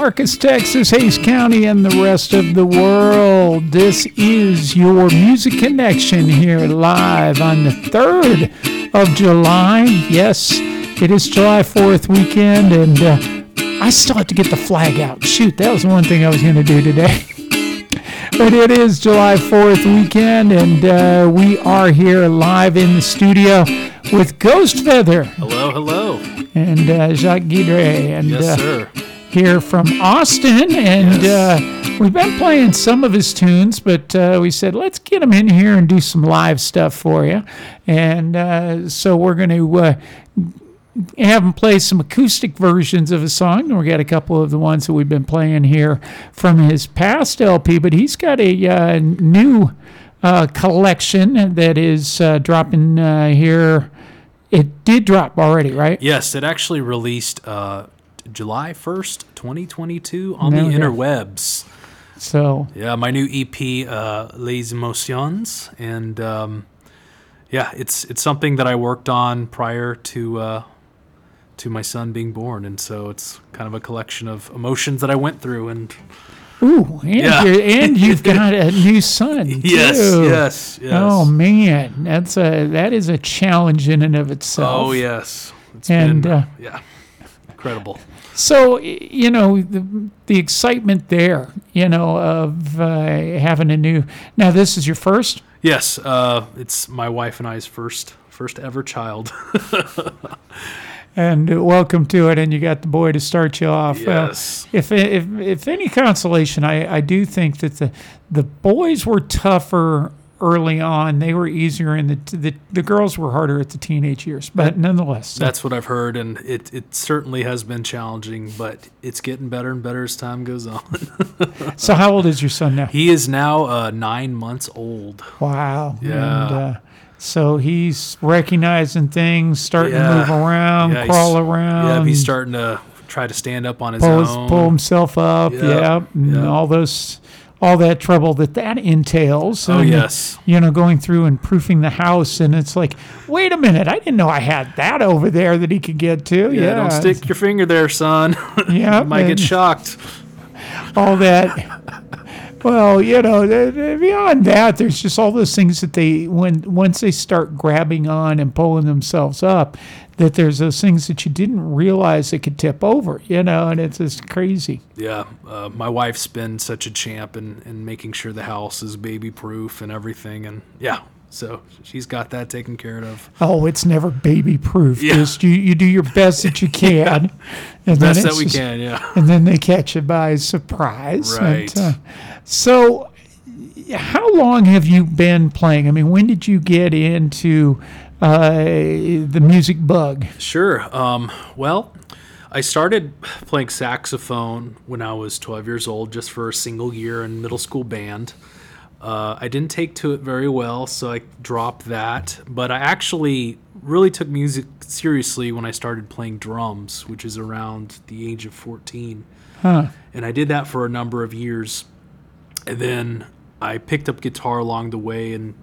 Marcos, Texas, Hays County, and the rest of the world. This is your Music Connection here live on the 3rd of July. Yes, it is July 4th weekend, and uh, I still have to get the flag out. Shoot, that was one thing I was going to do today. but it is July 4th weekend, and uh, we are here live in the studio with Ghost Feather. Hello, hello. And uh, Jacques Guidry. And, yes, uh, sir. Here from Austin, and Yes. uh, we've been playing some of his tunes, but uh, we said let's get him in here and do some live stuff for you, and uh, so we're going to uh, have him play some acoustic versions of a song. And we got a couple of the ones that we've been playing here from his past LP, but he's got a uh, new uh, collection that is uh, dropping uh, here. It did drop already, right? Yes, it actually released uh, July 1st, 2022 on No the doubt. interwebs. So Yeah, my new EP, uh, Les Emotions. And um, yeah, it's it's something that I worked on prior to uh, to my son being born. And so it's kind of a collection of emotions that I went through. And Ooh, and, Yeah. you're, and you've got a new son. yes, too. yes, yes. Oh man, that's a that is a challenge in and of itself. Oh, yes. It's And, been, uh, yeah, incredible. So you know the the excitement there, you know, of uh, having a new. Now this is your first. Yes, uh, it's my wife and I's first first ever child. And uh, welcome to it, and you got the boy to start you off. Well, yes. if if if any consolation, I, I do think that the the boys were tougher early on. They were easier in the the the girls were harder at the teenage years, but nonetheless. That's what I've heard, and it, it certainly has been challenging, but it's getting better and better as time goes on. so how old is your son now? he is now uh, nine months old. Wow. Yeah. And, uh, so he's recognizing things, starting to move around, Yeah, he's- crawl around. yeah, he's starting to try to stand up on his pull, his- own. pull himself up. Yep, Yeah. And all those, all that trouble that that entails. Oh and, yes, You know, going through and proofing the house, and it's like, wait a minute, I didn't know I had that over there that he could get to. yeah. Yeah, Don't stick your finger there, son. Yeah, you might get shocked. all that. Well, you know, beyond that, there's just all those things that they when once they start grabbing on and pulling themselves up, that there's those things that you didn't realize that could tip over, you know, and it's just crazy. Yeah, uh, my wife's been such a champ in, in making sure the house is baby proof and everything, and yeah, so she's got that taken care of. Oh, it's never baby proof. Yeah. Just you, you do your best that you can, and then Best that we just- can, yeah. and then they catch you by surprise. And, Right. uh, so, how long have you been playing? I mean, when did you get into the music bug? Sure. Um, well, I started playing saxophone when I was 12 years old, just for a single year in middle school band. Uh, I didn't take to it very well, so I dropped that. But I actually really took music seriously when I started playing drums, which is around the age of 14. Huh. And I did that for a number of years. And then I picked up guitar along the way and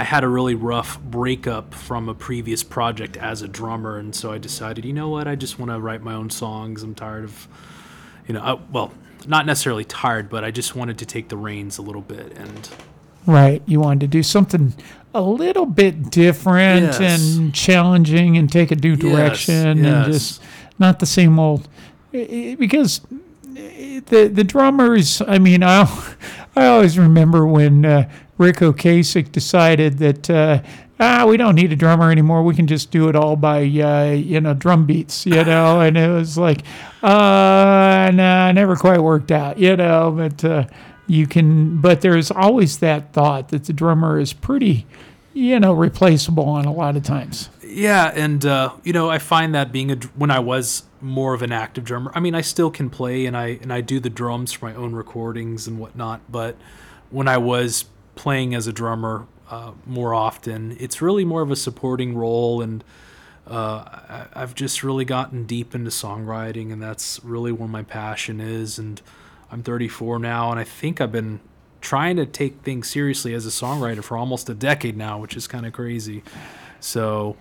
I had a really rough breakup from a previous project as a drummer, and so I decided, you know what, I just want to write my own songs. I'm tired of, you know, I, well, not necessarily tired, but I just wanted to take the reins a little bit. And Right. You wanted to do something a little bit different Yes. and challenging and take a new Yes, direction and yes. just not the same old. Because the the drummers, I mean, I I always remember when uh, Ric Ocasek decided that. Uh, Ah, we don't need a drummer anymore. We can just do it all by, uh, you know, drum beats, you know. And it was like, uh, nah, never quite worked out, you know. But uh, you can, but there's always that thought that the drummer is pretty, you know, replaceable on a lot of times. yeah, and uh, you know, I find that being a when I was more of an active drummer. I mean, I still can play and I and I do the drums for my own recordings and whatnot. But when I was playing as a drummer uh, more often, it's really more of a supporting role and. uh, I, I've just really gotten deep into songwriting, and that's really where my passion is. And I'm 34 now, and I think I've been trying to take things seriously as a songwriter for almost a decade now, which is kind of crazy. So,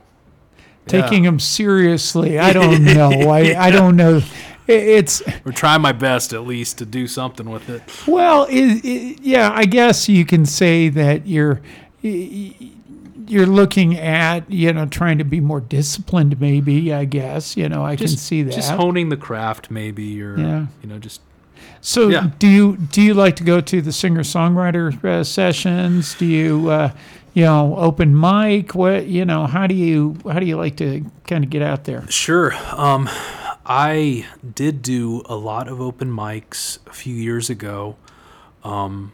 taking them seriously. I don't know. I, I don't know. It's We're trying my best at least to do something with it. well, it, it, yeah. I guess you can say that you're you're looking at you know trying to be more disciplined. Maybe I guess you know I can see that. Just honing the craft, maybe, or Yeah. you know, just So Yeah. do you do you like to go to the singer songwriter uh, sessions? Do you uh, you know open mic? What you know? How do you how do you like to kind of get out there? Sure. Um, I did do a lot of open mics a few years ago. Um,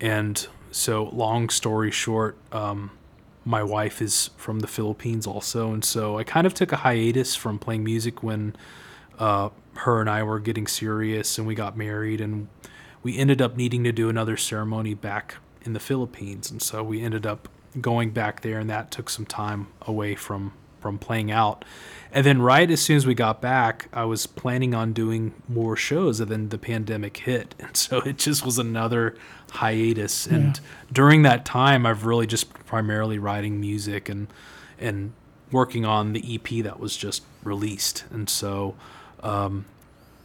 and so, long story short, um, my wife is from the Philippines also. And so I kind of took a hiatus from playing music when uh, her and I were getting serious and we got married. And we ended up needing to do another ceremony back in the Philippines. And so we ended up going back there, and that took some time away from from playing out. And then right as soon as we got back, I was planning on doing more shows, and then the pandemic hit, and so it just was another hiatus. And during that time, I've really just primarily writing music and and working on the EP that was just released. And so um,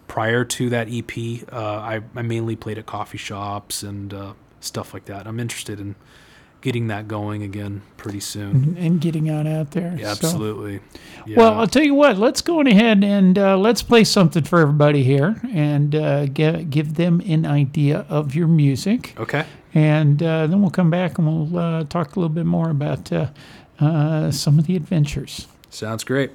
prior to that EP, uh, I, I mainly played at coffee shops and uh, stuff like that. I'm interested in getting that going again pretty soon. And getting on out there. Yeah, So- absolutely. Yeah. Well, I'll tell you what. Let's go on ahead and uh, let's play something for everybody here and uh, give give them an idea of your music. okay. And uh, then we'll come back and we'll uh, talk a little bit more about uh, uh, some of the adventures. Sounds great.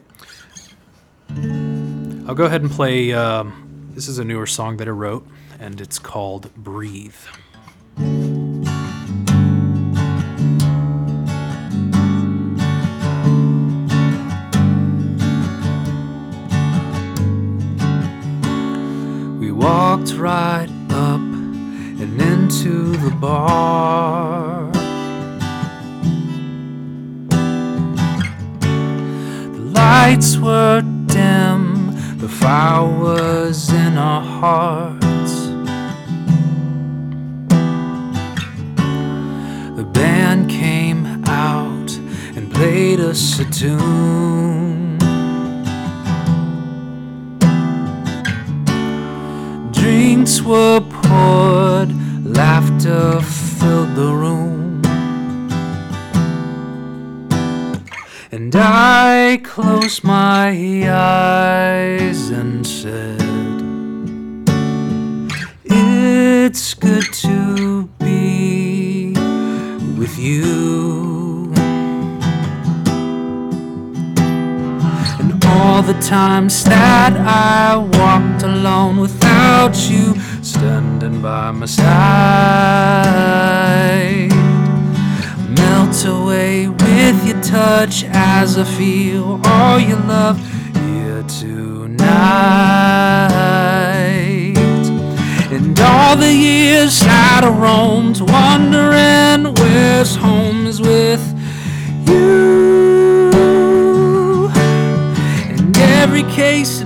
I'll go ahead and play. Um, this is a newer song that I wrote, and it's called Breathe. Walked right up and into the bar. The lights were dim, the fire was in our hearts. The band came out and played us a tune. Were poured, laughter filled the room. And I closed my eyes and said, It's good to be with you. And all the times that I walked alone without you standing by my side melt away with your touch as I feel all your love here tonight. And all the years that I roamed, wondering where's home is with you. And every case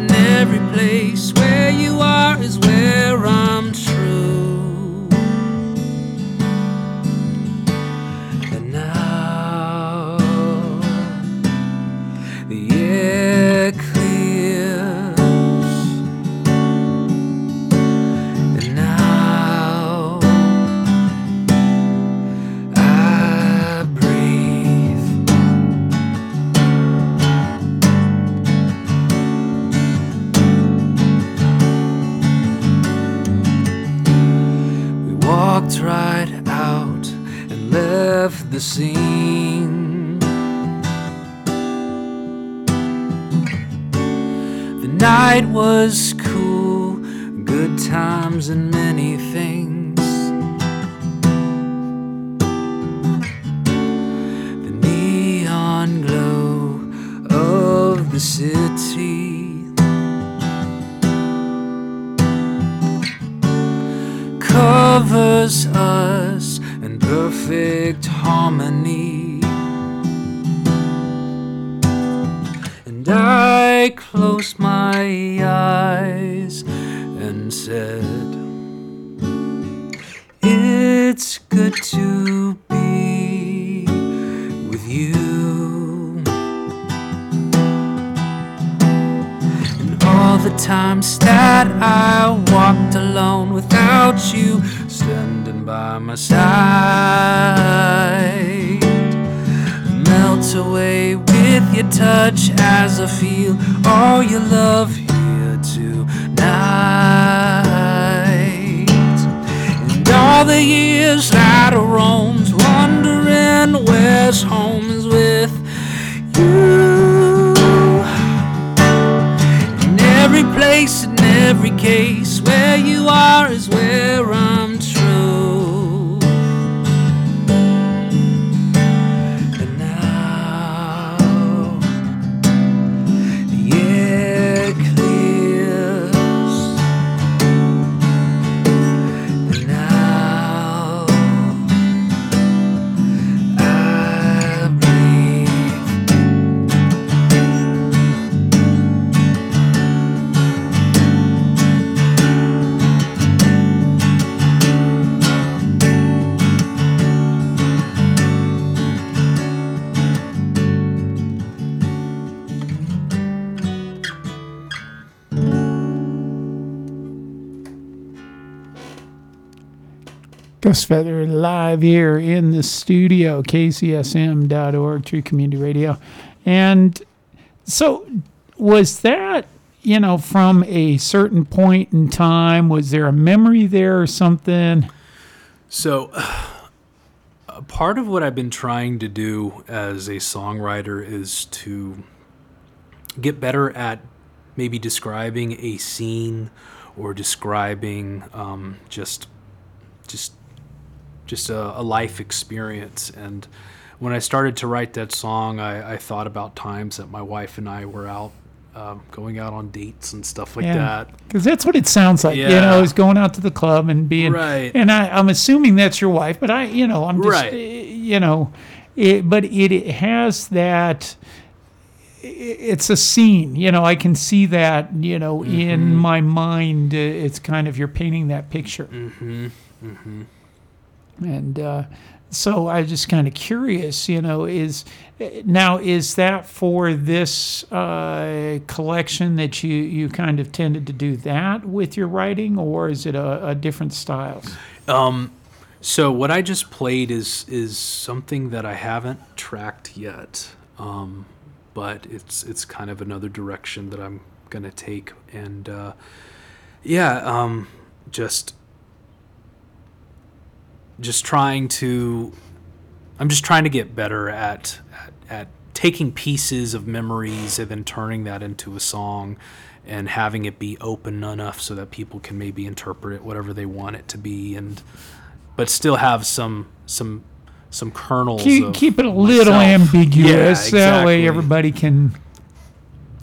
the scene. The night was cool, good times and many things. The neon glow of the city. covers us perfect harmony. And I closed my eyes and said, It's good to be with you. And all the times that I walked alone without you, standing by my side. Melt away with your touch as I feel all your love here tonight. And all the years that I roamed, wondering where's home is with you. In every place, in every case, where you are is where I'm Feather live here in the studio, kzsm.org, True Community Radio. And so, was that, you know, from a certain point in time, was there a memory there or something? So, a part of what I've been trying to do as a songwriter is to get better at maybe describing a scene or describing um, just just just a, a life experience. And when I started to write that song, I, I thought about times that my wife and I were out. Um, going out on dates and stuff like Yeah. that. Because that's what it sounds like, you Yeah. know, is going out to the club and being. Right. And I, I'm assuming that's your wife, but I, you know, I'm just, Right. eh, you know, it, but it, it has that. It's a scene, you know. I can see that, you know, Mm-hmm. in my mind. uh, It's kind of you're painting that picture. Mm-hmm. Mm-hmm. And uh, so I was just kind of curious, you know, is now is that for this uh, collection that you you kind of tended to do that with your writing, or is it a, a different styles? Um, so what I just played is is something that I haven't tracked yet, um, but it's it's kind of another direction that I'm gonna take, and uh, yeah, um, just just trying to, I'm just trying to get better at at, at taking pieces of memories and then turning that into a song. And having it be open enough so that people can maybe interpret it whatever they want it to be, and but still have some some some kernels. Keep, of keep it a little myself. ambiguous. Yeah, That way everybody can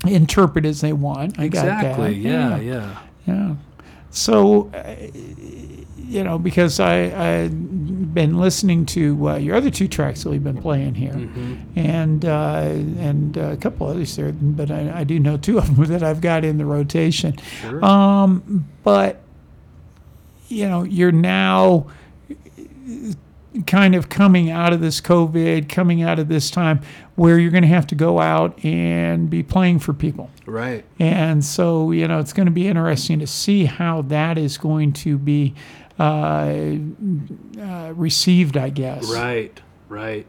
interpret as they want. I. Exactly. Yeah. Yeah. Yeah. So, uh, you know, because I I've been listening to uh, your other two tracks that we've been playing here, Mm-hmm. and uh, and a couple others there, but I, I do know two of them that I've got in the rotation. Sure. Um, but you know, you're now kind of coming out of this COVID, coming out of this time where you're going to have to go out and be playing for people. right. And so, you know, it's going to be interesting to see how that is going to be uh, uh, received, I guess. Right. Right.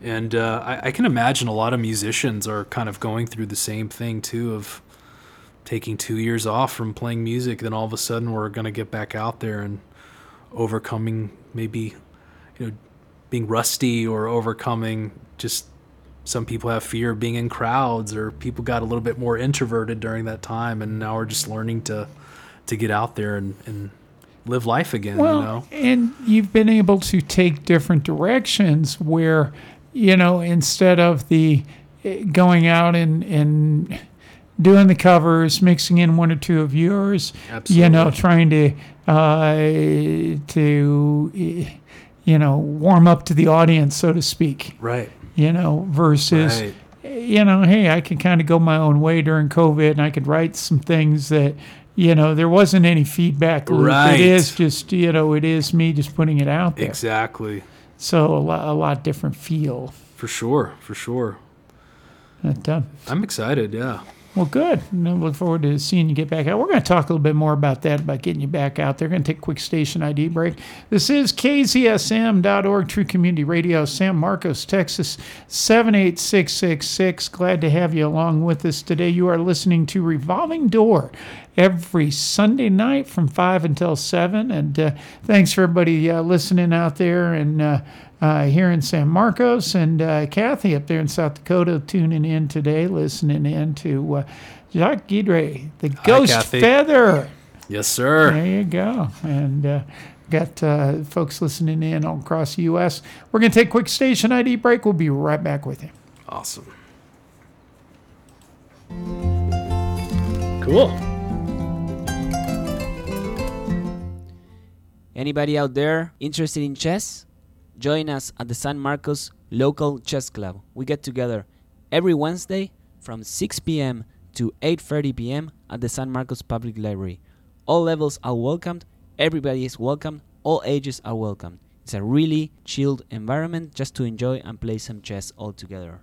And uh, I, I can imagine a lot of musicians are kind of going through the same thing too of taking two years off from playing music. Then all of a sudden we're going to get back out there and overcoming maybe, you know, being rusty or overcoming just some people have fear of being in crowds or people got a little bit more introverted during that time and now we're just learning to to get out there and, and live life again Well, you know? and you've been able to take different directions where, you know, instead of the eh, going out and, and doing the covers, mixing in one or two of yours, you know, trying to uh, to eh, you know warm up to the audience, so to speak. right. You know, versus right. you know, hey, I can kind of go my own way during COVID, and I could write some things that you know there wasn't any feedback loop. Right. It is just you know it is me just putting it out there. exactly So a lot, a lot different feel. for sure for sure But, uh, i'm excited yeah Well, good. I look forward to seeing you get back out. We're going to talk a little bit more about that, about getting you back out there. Going to take a quick station ID break. This is KZSM.org, True Community Radio, San Marcos, Texas, 78666. Glad to have you along with us today. You are listening to Revolving Door every Sunday night from 5 until 7. And uh, thanks for everybody uh, listening out there and uh, uh, here in San Marcos. And uh, Kathy up there in South Dakota tuning in today, listening in to uh, Jacques Guidry, the Ghost Kathy. Feather. Yes, sir. There you go. And uh, got uh, folks listening in all across the U.S. We're going to take a quick station ID break. We'll be right back with you. Awesome. Cool. Anybody out there interested in chess? Join us at the San Marcos Local Chess Club. We get together every Wednesday from 6 p.m. to 8:30 p.m. at the San Marcos Public Library. All levels are welcomed. Everybody is welcome. All ages are welcome. It's a really chilled environment just to enjoy and play some chess all together.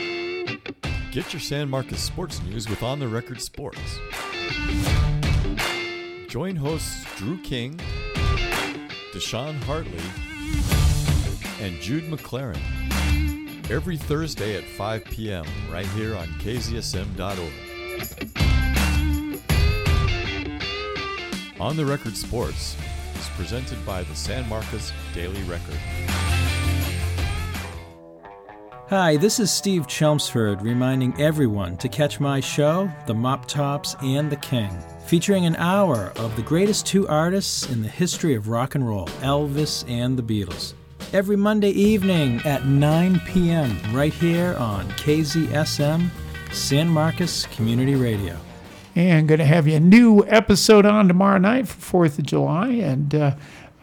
Get your San Marcos sports news with On the Record Sports. Join hosts Drew King, Deshaun Hartley, and Jude McLaren every Thursday at 5 p.m. right here on KZSM.org. On the Record Sports is presented by the San Marcos Daily Record. Hi, this is Steve Chelmsford reminding everyone to catch my show, The Mop Tops and the King, featuring an hour of the greatest two artists in the history of rock and roll, Elvis and the Beatles. Every Monday evening at 9 p.m., right here on KZSM, San Marcos Community Radio. And going to have you a new episode on tomorrow night for 4th of July. And uh,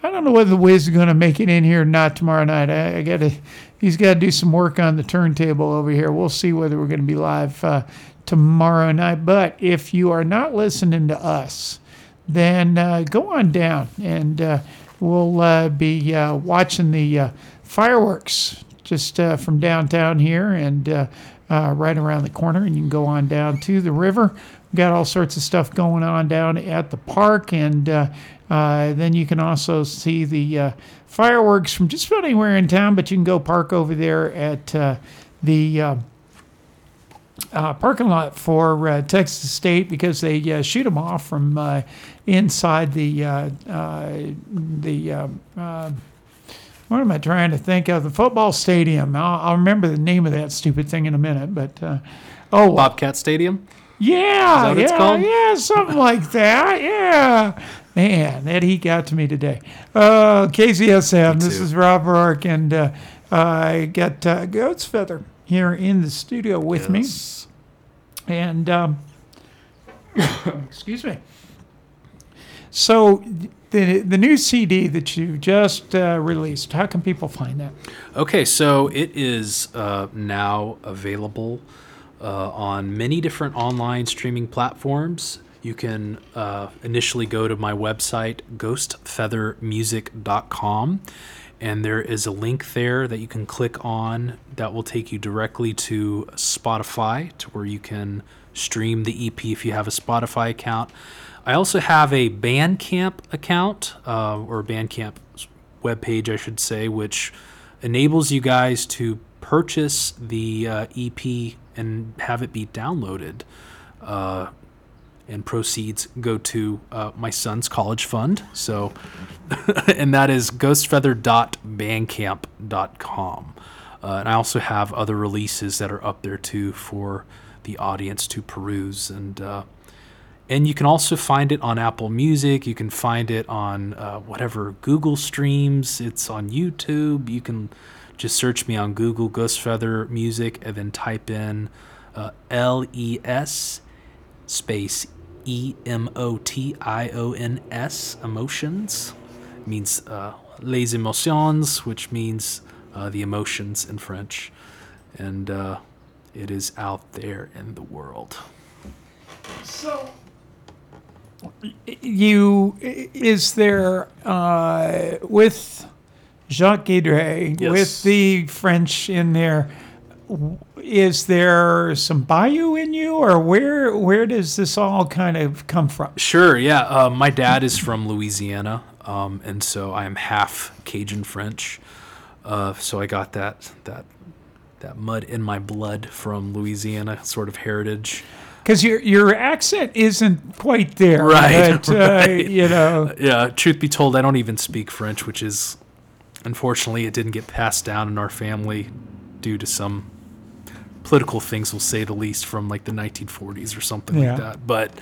I don't know whether the Wiz is going to make it in here or not tomorrow night. I, I got to, he's got to do some work on the turntable over here. We'll see whether we're going to be live uh, tomorrow night. But if you are not listening to us, then uh, go on down and uh, we'll uh, be uh, watching the uh, fireworks just from downtown here and right around the corner. And you can go on down to the river. We've got all sorts of stuff going on down at the park. And uh, then you can also see the uh, fireworks from just about anywhere in town, but you can go park over there at uh, the. Uh, uh, parking lot for uh, Texas State because they uh, shoot them off from uh, inside the uh, uh, the what am I trying to think of the football stadium. I'll, I'll remember the name of that stupid thing in a minute, but uh, oh Bobcat Stadium. yeah, that what yeah, it's called? yeah, something like that. Yeah, man, that he got to me today. Uh, KZSM. This is Rob Rourke, and uh, I got uh, Ghost Feather here in the studio with me, and um, excuse me. So the the new CD that you just uh, released. How can people find that? Okay, so it is uh, now available uh, on many different online streaming platforms. You can uh, initially go to my website, ghostfeathermusic.com, and there is a link there that you can click on that will take you directly to Spotify to where you can stream the EP if you have a Spotify account. I also have a Bandcamp account, uh, or Bandcamp webpage, I should say, which enables you guys to purchase the uh, EP and have it be downloaded. Uh, and proceeds go to uh, my son's college fund. So, and that is ghostfeather.bandcamp.com. Uh, and I also have other releases that are up there too for the audience to peruse. And uh, and you can also find it on Apple Music. You can find it on uh, whatever Google streams. It's on YouTube. You can just search me on Google Ghost Feather Music and then type in uh, L E S space E M O T I O N S emotions. It means uh, les émotions, which means uh, the emotions in French, and uh, it is out there in the world. So, you is there uh, with Jacques Guidry Yes. with the French in there? Is there some Bayou in you, or where where does this all kind of come from? Sure, yeah. Uh, my dad is from Louisiana, um, and so I am half Cajun French. Uh, so I got that that that mud in my blood from Louisiana sort of heritage. Because your your accent isn't quite there, Right, But, uh, right. you know, Yeah, truth be told, I don't even speak French, which is unfortunately it didn't get passed down in our family due to some political things, we'll say the least, from like the 1940s or something Yeah. like that. But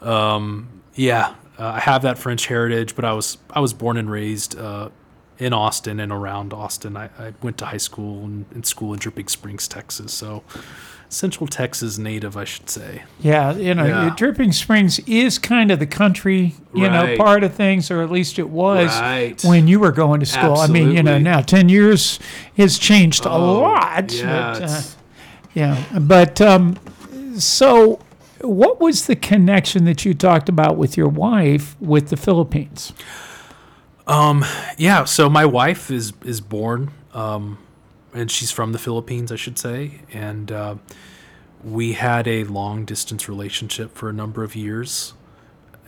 um, yeah, uh, I have that French heritage, but I was I was born and raised uh, in Austin and around Austin. I, I went to high school and, and school in Dripping Springs, Texas. So Central Texas native, I should say. yeah, you know, Yeah. Dripping Springs is kind of the country, you know, part of things, or at least it was Right. when you were going to school. I mean, you know, now ten years has changed a Oh, lot. Yeah, but, uh, yeah, but um, so. What was the connection that you talked about with your wife with the Philippines? yeah so my wife is is born um and she's from the philippines i should say and uh, we had a long distance relationship for a number of years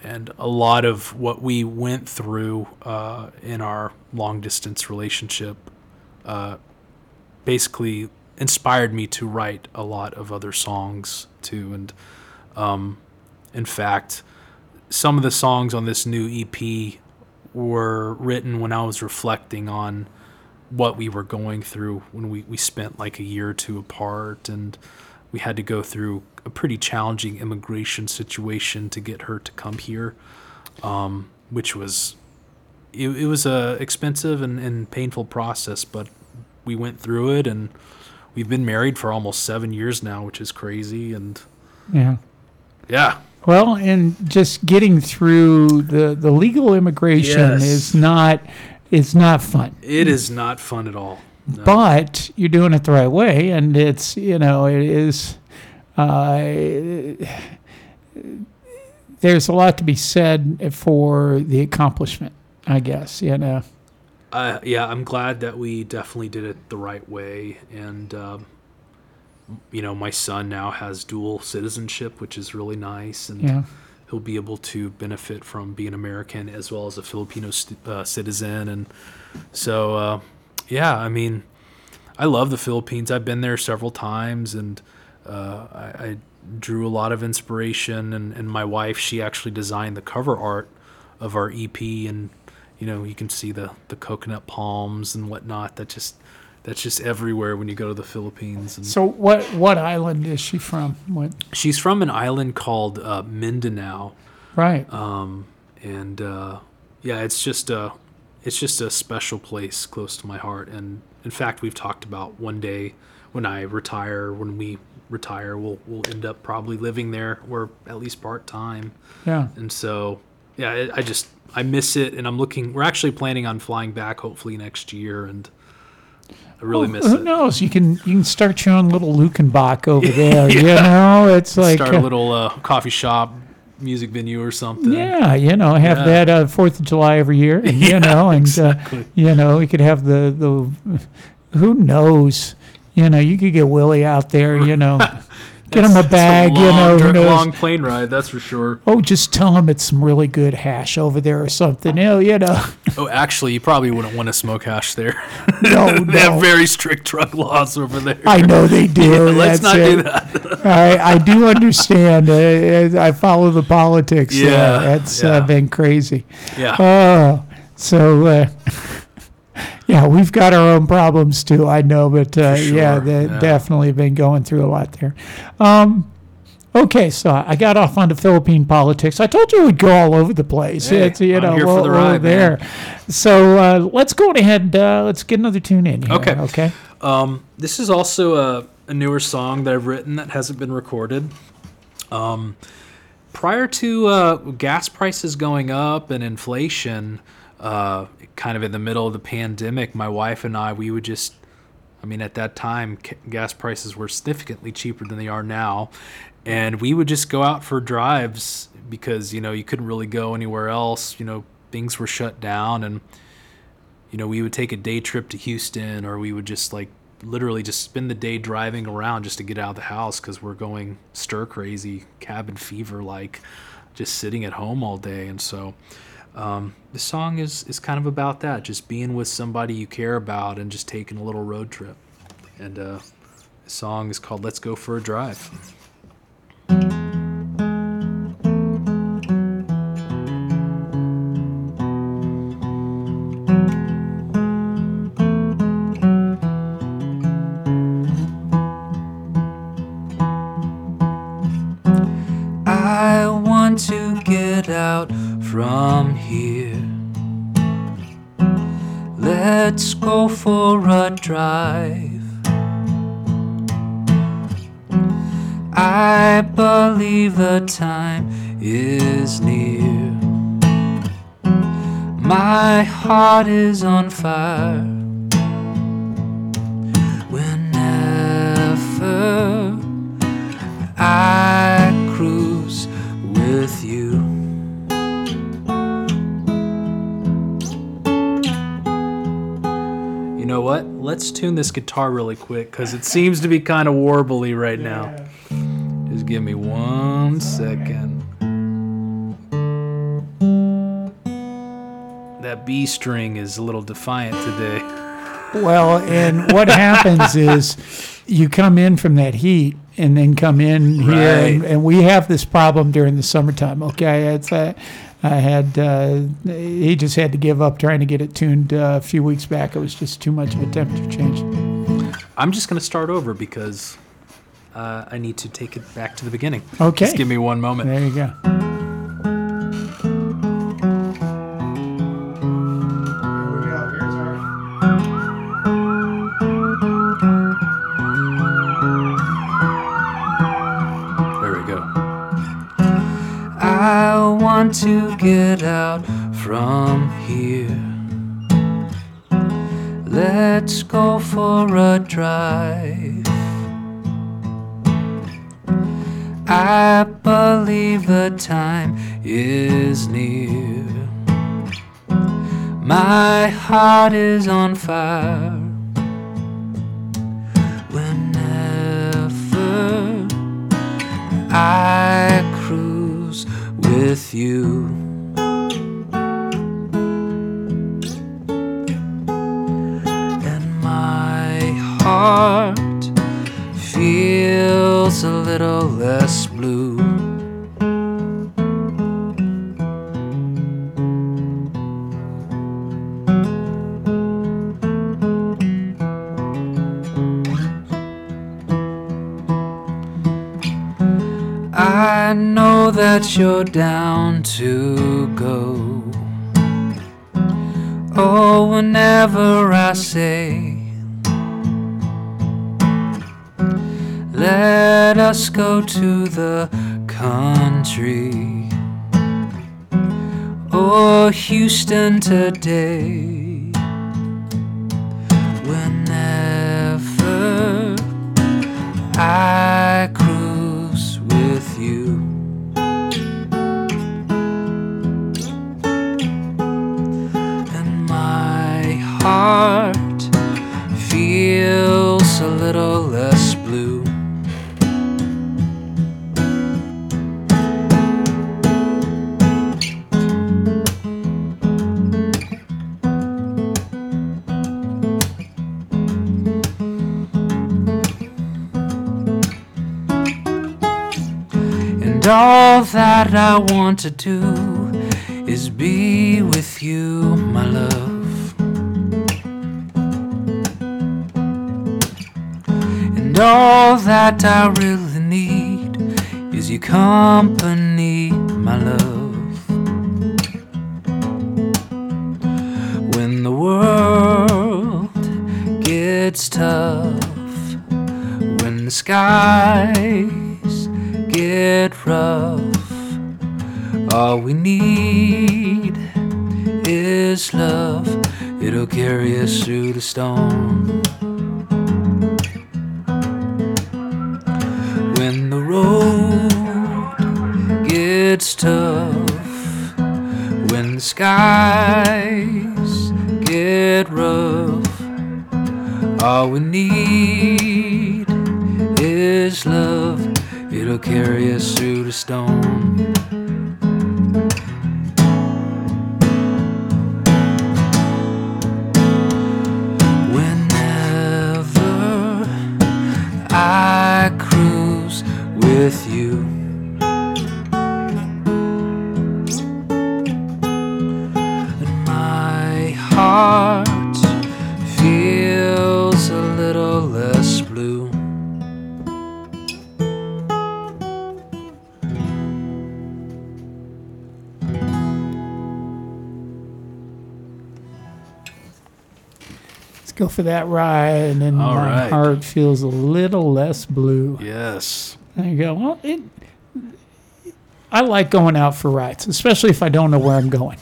and a lot of what we went through uh, in our long distance relationship uh, basically inspired me to write a lot of other songs too. And um, in fact some of the songs on this new ep were written when I was reflecting on what we were going through when we, we spent like a year or two apart. And we had to go through a pretty challenging immigration situation to get her to come here, um, which was it, it was a expensive and, and painful process, but we went through it and we've been married for almost seven years now, which is crazy and Yeah. yeah, Well, and just getting through the, the legal immigration Yes. is not is not fun. it is not fun at all. No. But you're doing it the right way, and it's you know it is. Uh, there's a lot to be said for the accomplishment, I guess. You know. Uh, yeah, I'm glad that we definitely did it the right way. And, um, you know, my son now has dual citizenship, which is really nice. And Yeah. he'll be able to benefit from being American as well as a Filipino st- uh, citizen. And so, uh, yeah, I mean, I love the Philippines. I've been there several times and uh, I, I drew a lot of inspiration. And, and my wife, she actually designed the cover art of our EP. And, you know, you can see the, the coconut palms and whatnot. That just that's just everywhere when you go to the Philippines. And So what what island is she from? What? she's from an island called uh, Mindanao. Right. um, and uh, yeah, it's just a it's just a special place close to my heart. And in fact, we've talked about one day when I retire, when we retire, we'll we'll end up probably living there, or at least part time. yeah. And so, yeah, I I just I miss it, and I'm looking. We're actually planning on flying back hopefully next year, and I really miss Who it. Who knows? You can you can start your own little Luckenbach over there. You know, it's like Start a uh, little uh, coffee shop, music venue, or something. Yeah, you know, have Yeah. that uh, Fourth of July every year, and, you know, and exactly. uh, you know, we could have the the who knows, you know, you could get Willie out there, you know, get him a bag, you long, know, who knows. long plane ride, that's for sure. Oh, just tell him it's some really good hash over there or something. You know, you know. Oh, actually, you probably wouldn't want to smoke hash there. No, they have very strict drug laws over there. I know they do. Let's that's not it. do that. I, I do understand. Uh, I follow the politics. Yeah, there. It's yeah. Uh, been crazy. Yeah. Oh, so uh, yeah, we've got our own problems too. I know, but uh, sure, yeah, they yeah. definitely been going through a lot there. Um, Okay, so I got off onto Philippine politics. I told you we'd go all over the place. Hey, it's you I'm know we're, the ride, there. So uh, let's go ahead. Uh, let's get another tune in here. Okay. Okay. Um, this is also a, a newer song that I've written that hasn't been recorded. Um, prior to uh, gas prices going up and inflation, uh, kind of in the middle of the pandemic, my wife and I, we would just, I mean, at that time, gas prices were significantly cheaper than they are now. And we would just go out for drives because, you know, you couldn't really go anywhere else. You know, things were shut down and you know, we would take a day trip to Houston, or we would just like literally just spend the day driving around just to get out of the house because we're going stir crazy, cabin fever, like just sitting at home all day. And so, um, the song is is kind of about that, just being with somebody you care about and just taking a little road trip. And uh, the song is called "Let's Go for a Drive." I want to get out from here. Let's go for a drive. I believe the time is near. My heart is on fire. Know what? Let's tune this guitar really quick because it seems to be kind of warbly right now. Just give me one second. That B string is a little defiant today. Well, and what happens is you come in from that heat and then come in here, and, and we have this problem during the summertime. Okay, it's uh, I had uh, he just had to give up trying to get it tuned uh, a few weeks back. It was just too much of a temperature change. I'm just going to start over because uh, I need to take it back to the beginning. Okay. Just give me one moment. There you go. Want to get out from here. Let's go for a drive. I believe the time is near. My heart is on fire. Whenever I with you. And my heart feels a little less blue. That you're down to go. Oh, whenever I say, let us go to the country or Houston today. Whenever I heart feels a little less blue. And all that I want to do is be with you, my love. And all that I really need is your company, my love. When the world gets tough, when the skies get rough, all we need is love. It'll carry us through the storm. That ride, and All my right. heart feels a little less blue. Yes. There you go. Well, it, I like going out for rides, especially if I don't know where I'm going.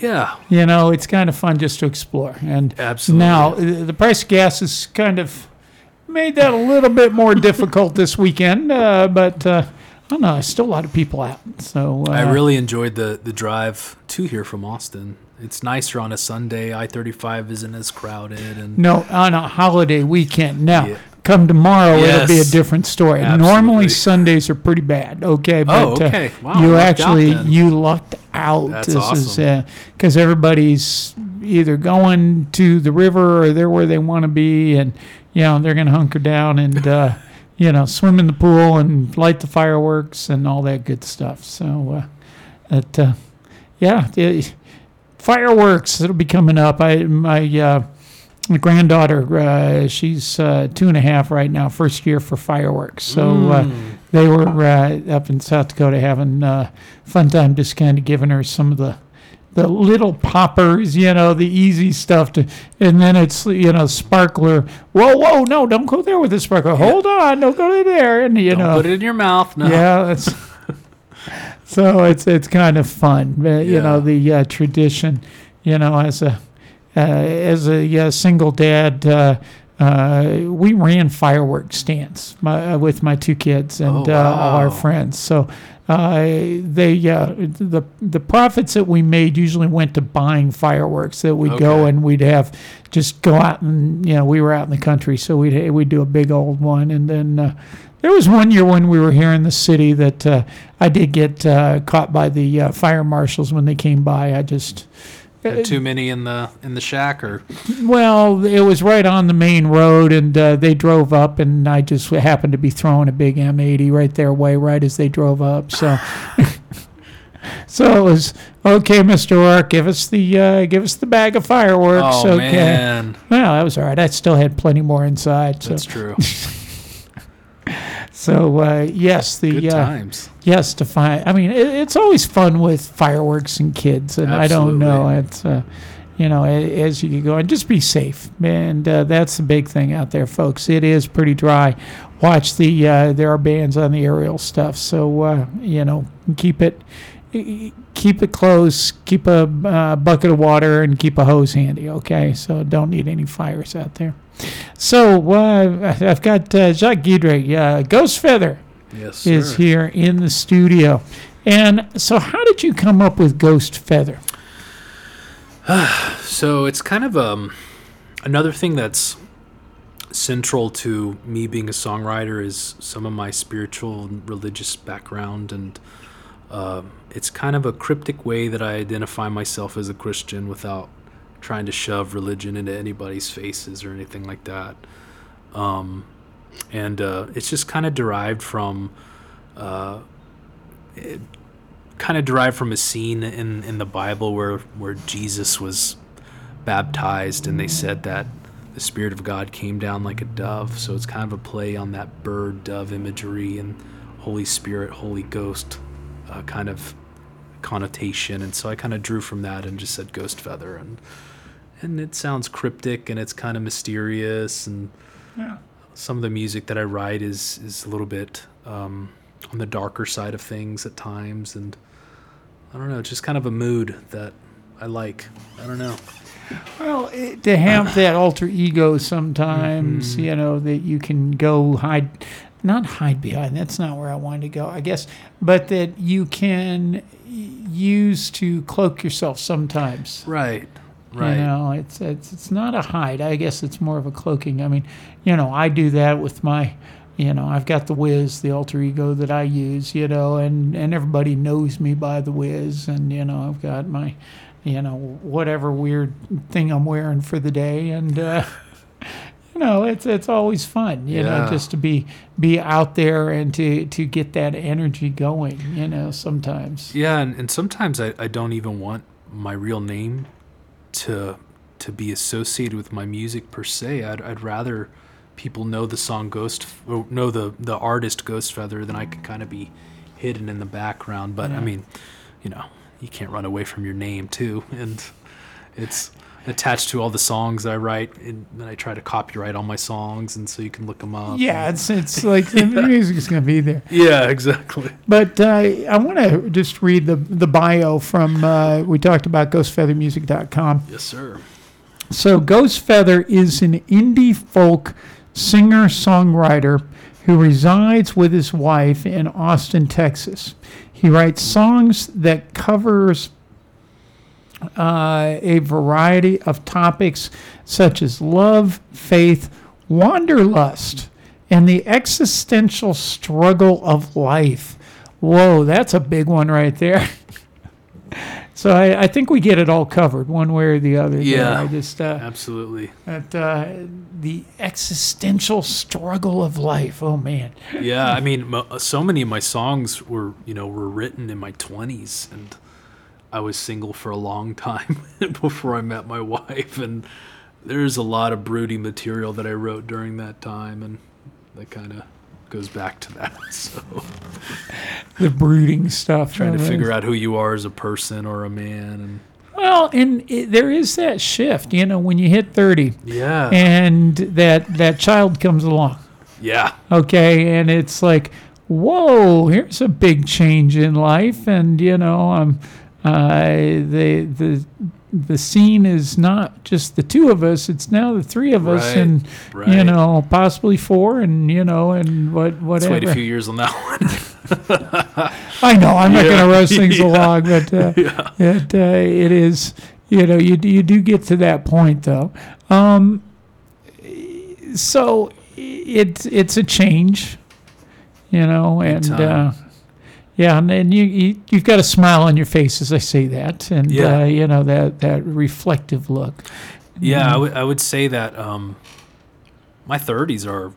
Yeah. You know, it's kind of fun just to explore. And Absolutely. now uh, the price of gas has kind of made that a little bit more difficult this weekend, uh, but uh, I don't know. There's still a lot of people out. So uh, I really enjoyed the the drive to here from Austin. It's nicer on a Sunday. I thirty five isn't as crowded, and no on a holiday weekend. Now, Yeah. come tomorrow, it'll be a different story. Absolutely. Normally Sundays are pretty bad. Okay, but Oh, okay. uh, Wow, you actually you lucked out. That's this is awesome. because everybody's either going to the river or they're where they want to be, and you know they're going to hunker down and. Uh, you know, swim in the pool and light the fireworks and all that good stuff. So, uh, it, uh, yeah, fireworks. It'll be coming up. I my uh, granddaughter. Uh, she's uh, two and a half right now. First year for fireworks. So uh, Mm. they were uh, up in South Dakota having uh, fun time, just kind of giving her some of the. The little poppers, you know, the easy stuff to, and then it's you know sparkler. Whoa, whoa, no, don't go there with the sparkler. Hold on, don't go there, and you don't know, put it in your mouth. No. yeah, that's so it's it's kind of fun, uh, you know, the uh, tradition. You know, as a uh, as a uh, single dad, uh, uh, we ran fireworks stands my, uh, with my two kids and Oh, uh, all our friends. So uh, they uh, the the profits that we made usually went to buying fireworks. That we'd go and we'd have just go out and you know we were out in the country, so we'd we'd do a big old one, and then. Uh, there was one year when we were here in the city that uh, I did get uh, caught by the uh, fire marshals when they came by. I just, too many in the in the shack, or well, it was right on the main road, and uh, they drove up, and I just happened to be throwing a big M80 right their way, right as they drove up. So, so it was okay, Mister Ork, give us the uh, give us the bag of fireworks. oh okay. man, Well, that was all right. I still had plenty more inside. So, that's true. so uh, yes, the Good uh, times. Yes, to find. I mean, it, it's always fun with fireworks and kids, and I don't know. It's, uh, you know, as you go and just be safe, and uh, that's the big thing out there, folks. It is pretty dry. Watch the. Uh, there are bans on the aerial stuff, so uh, you know, keep it. Keep it close. Keep a uh, bucket of water and keep a hose handy. Okay, so don't need any fires out there. So uh, I've got uh, Jacques Guidry, uh, Ghost Feather Yes, is sir. here in the studio. And so, how did you come up with Ghost Feather? So it's kind of um another thing that's central to me being a songwriter is some of my spiritual and religious background and um it's kind of a cryptic way that I identify myself as a Christian without trying to shove religion into anybody's faces or anything like that. Um, and uh, it's just kind of derived from uh, kind of derived from a scene in, in the Bible where, where Jesus was baptized and they said that the Spirit of God came down like a dove. So it's kind of a play on that bird dove imagery and Holy Spirit, Holy Ghost uh, kind of connotation, and so I kind of drew from that and just said Ghost Feather, and and it sounds cryptic and it's kind of mysterious, and Yeah. some of the music that I write is is a little bit um, on the darker side of things at times, and I don't know, it's just kind of a mood that I like. I don't know. Well, it, to have that alter ego sometimes, Mm-hmm. you know, that you can go hide, not hide behind, that's not where I wanted to go, I guess, but that you can use to cloak yourself sometimes. Right. Right. You know, it's, it's it's not a hide. I guess it's more of a cloaking. I mean, you know, I do that with my, you know, I've got the whiz, the alter ego that I use, you know, and and everybody knows me by the whiz and you know, I've got my, you know, whatever weird thing I'm wearing for the day, and. uh Know, it's it's always fun, you know, just to be be out there and to to get that energy going, you know, sometimes. Yeah, and, and sometimes I, I don't even want my real name to to be associated with my music per se. I'd, I'd rather people know the song Ghost, or know the the artist Ghost Feather, than I can kind of be hidden in the background. But I mean, you know, you can't run away from your name too, and it's attached to all the songs I write, and then I try to copyright all my songs, and so you can look them up. Yeah, it's it's like the music's gonna be there. yeah, exactly. But uh, I want to just read the the bio from uh, we talked about ghostfeathermusic.com. Yes, sir. So Ghostfeather is an indie folk singer songwriter who resides with his wife in Austin, Texas. He writes songs that covers uh, a variety of topics such as love, faith, wanderlust, and the existential struggle of life. Whoa, that's a big one right there. so I, I think we get it all covered one way or the other. there. Yeah. I just uh, Absolutely. that uh, the existential struggle of life. Oh man. yeah i mean so many of my songs were you know were written in my 20s and i was single for a long time before i met my wife and there's a lot of broody material that i wrote during that time and that kind of goes back to that so The brooding stuff. trying to figure out who you are as a person or a man and Well, and it, there is that shift, you know, when you hit 30 yeah and that that child comes along. yeah Okay, and it's like, whoa, here's a big change in life, and you know, um, uh, the the the scene is not just the two of us; it's now the three of us, Right, and you know, possibly four, and you know, and what let's wait a few years on that one. I know I'm not going to rush things yeah, along, but uh, it uh, it is you know you you do get to that point though. Um, so it's it's a change, you know, and uh, yeah, and then you, you you've got a smile on your face as I say that, and Yeah. uh, you know that that reflective look. Yeah, I would I would say that um, my 30s are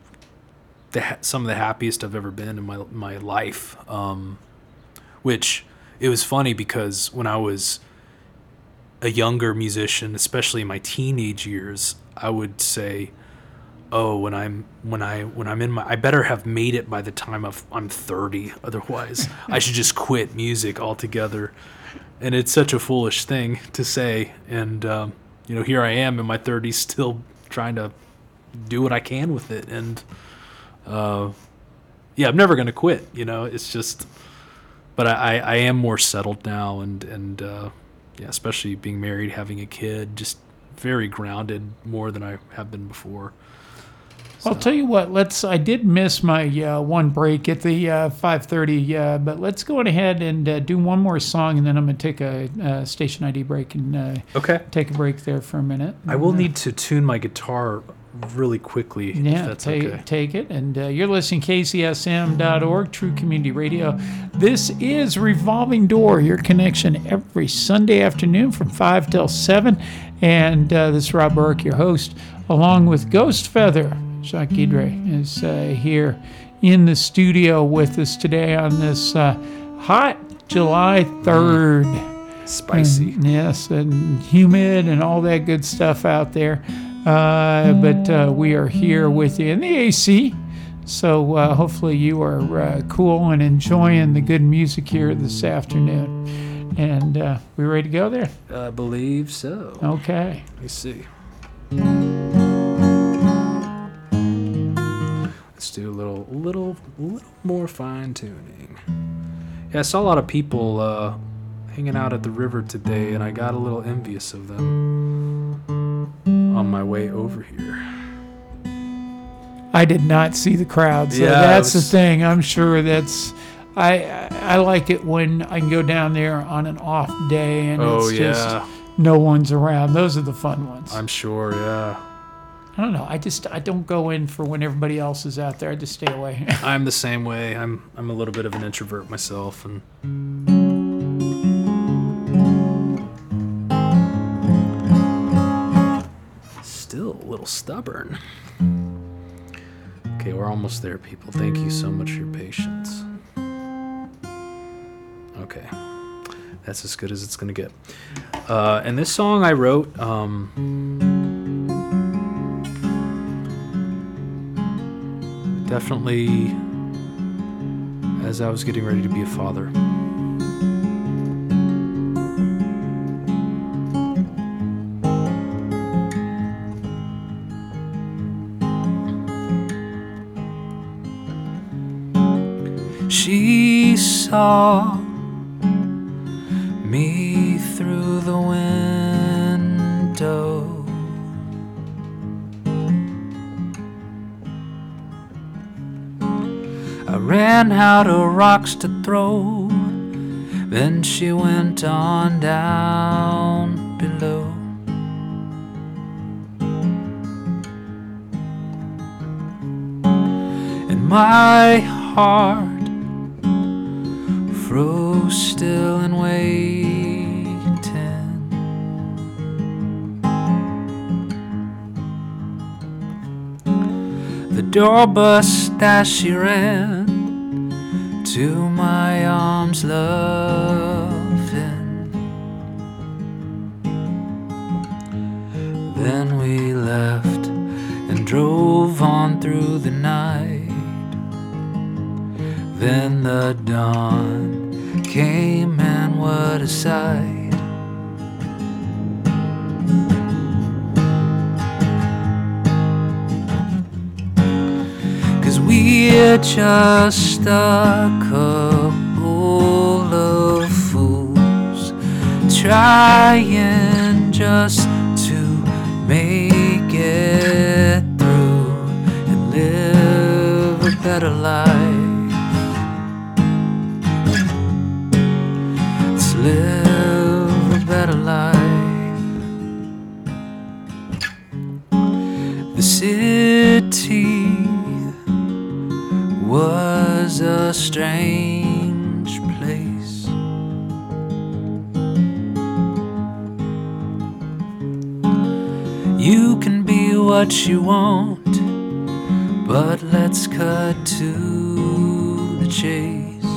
the ha- some of the happiest I've ever been in my my life. Um, which it was funny because when I was a younger musician, especially in my teenage years, I would say, "Oh, when I'm when I when I'm in my I better have made it by the time of I'm 30. Otherwise, I should just quit music altogether." And it's such a foolish thing to say. And um, you know, here I am in my 30s, still trying to do what I can with it. And uh, yeah, I'm never gonna quit. You know, it's just. But I, I, I am more settled now, and and uh, yeah, especially being married, having a kid, just very grounded more than I have been before. I'll tell you what. Let's. I did miss my uh, one break at the uh, five thirty, uh, but let's go ahead and uh, do one more song, and then I'm gonna take a, uh station ID break and uh, Okay. take a break there for a minute. I will uh, need to tune my guitar really quickly. if Yeah, that's take, okay. take it. And uh, you're listening to KZSM.org, True Community Radio. This is Revolving Door, your connection every Sunday afternoon from 5 till 7. And uh, this is Rob Burke, your host, along with Ghost Feather. Jacques Guidry is uh, here in the studio with us today on this uh, hot July 3rd. Spicy. And, yes, and humid and all that good stuff out there. Uh, but uh, we are here with you in the AC. So uh, hopefully you are uh, cool and enjoying the good music here this afternoon. And uh, we ready to go there? I believe so. Okay. Let me see. Do a little, little, little more fine tuning. Yeah, I saw a lot of people uh, hanging out at the river today, and I got a little envious of them on my way over here. I did not see the crowd, so Yeah, that's was- the thing. I'm sure that's. I I I like it when I can go down there on an off day and Oh it's yeah, just no one's around. Those are the fun ones. I'm sure. Yeah, I don't know. I just I don't go in for when everybody else is out there. I just stay away. I'm the same way. I'm I'm a little bit of an introvert myself, and still a little stubborn. Okay, we're almost there, people. Thank you so much for your patience. Okay, that's as good as it's gonna get. Uh, and this song I wrote. Um, definitely as I was getting ready to be a father. She saw I ran out of rocks to throw. Then she went on down below. And my heart froze still and waiting. The door bust as she ran to my arms, loving. Then we left and drove on through the night. Then the dawn came, and what a sight! We're just a couple of fools trying just to make it through and live a better life. Let's live was a strange place. You can be what you want, but let's cut to the chase.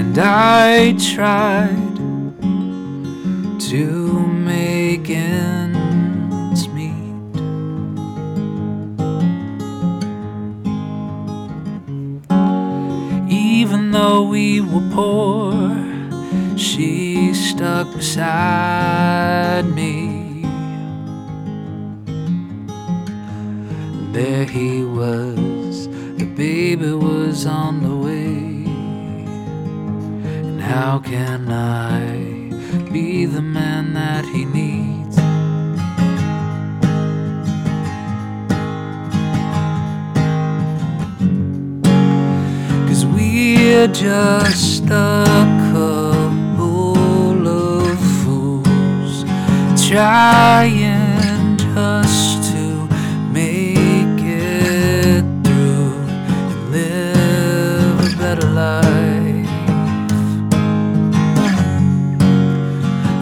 And I tried to make ends though we were poor, she stuck beside me. There he was, the baby was on the way. And how can I be the man that he needs? We're just a couple of fools trying just to make it through and live a better life.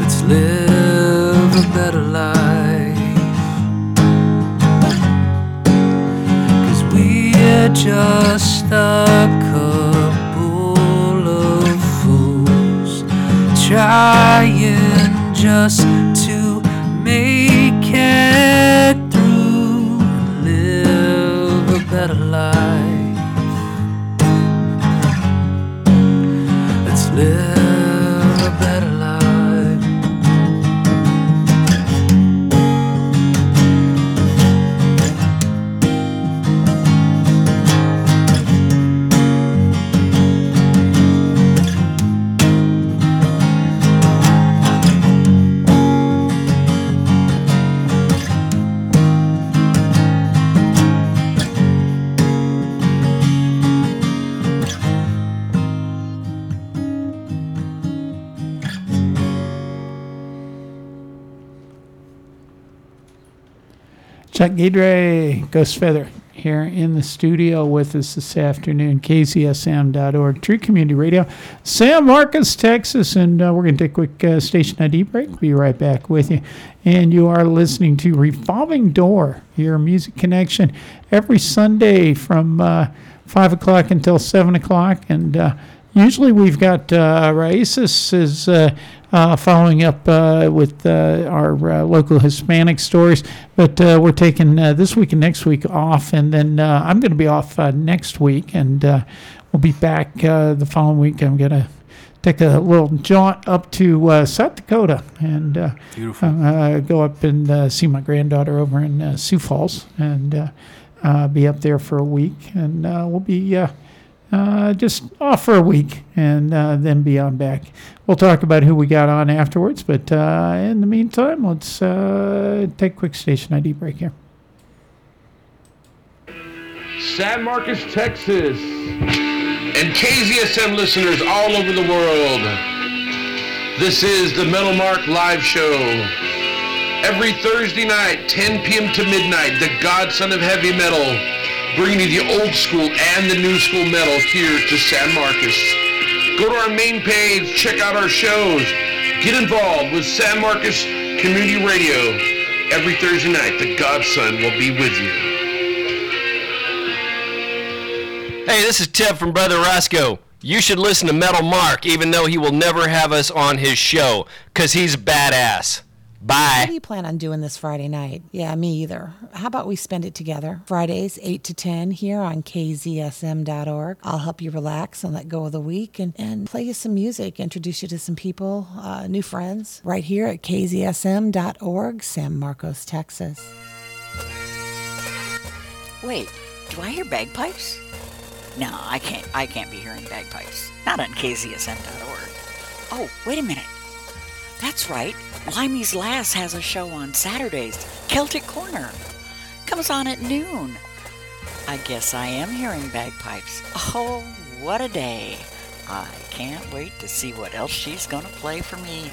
Let's live a better life. Cause we're just a trying just to make it Jacques Guidry, Ghost Feather, here in the studio with us this afternoon. KZSM.org, True Community Radio, San Marcos, Texas. And uh, we're going to take a quick uh, station ID break. We'll be right back with you. And you are listening to Revolving Door, your music connection, every Sunday from uh, 5 o'clock until 7 o'clock. And uh, usually we've got uh, is uh, following up uh, with uh, our uh, local Hispanic stories. But uh, we're taking uh, this week and next week off, and then uh, I'm going to be off uh, next week, and uh, we'll be back uh, the following week. I'm going to take a little jaunt up to uh, South Dakota and uh, uh, go up and uh, see my granddaughter over in uh, Sioux Falls, and uh, uh, be up there for a week, and uh, we'll be. Uh, just off for a week and uh, then be on back. We'll talk about who we got on afterwards, but uh, in the meantime, let's uh, take quick station ID break here. San Marcos, Texas, and KZSM listeners all over the world. This is the Metal Mark Live Show. Every Thursday night, 10 p.m. to midnight, the godson of heavy metal, bringing you the old school and the new school metal here to San Marcos. Go to our main page, check out our shows, get involved with San Marcos Community Radio. Every Thursday night, the godson will be with you. Hey, this is Tip from Brother Roscoe. You should listen to Metal Mark, even though he will never have us on his show, because he's badass. How Bye. do you plan on doing this Friday night? Yeah, me either. How about we spend it together? Fridays, 8 to 10 here on kzsm.org. I'll help you relax and let go of the week and, and play you some music, introduce you to some people, uh, new friends, right here at kzsm.org, San Marcos, Texas. Wait, do I hear bagpipes? No, I can't. I can't be hearing bagpipes. Not on KZSM.org. Oh, wait a minute. That's right. Limey's Lass has a show on Saturdays. Celtic Corner comes on at noon. I guess I am hearing bagpipes. Oh, what a day! I can't wait to see what else she's gonna play for me.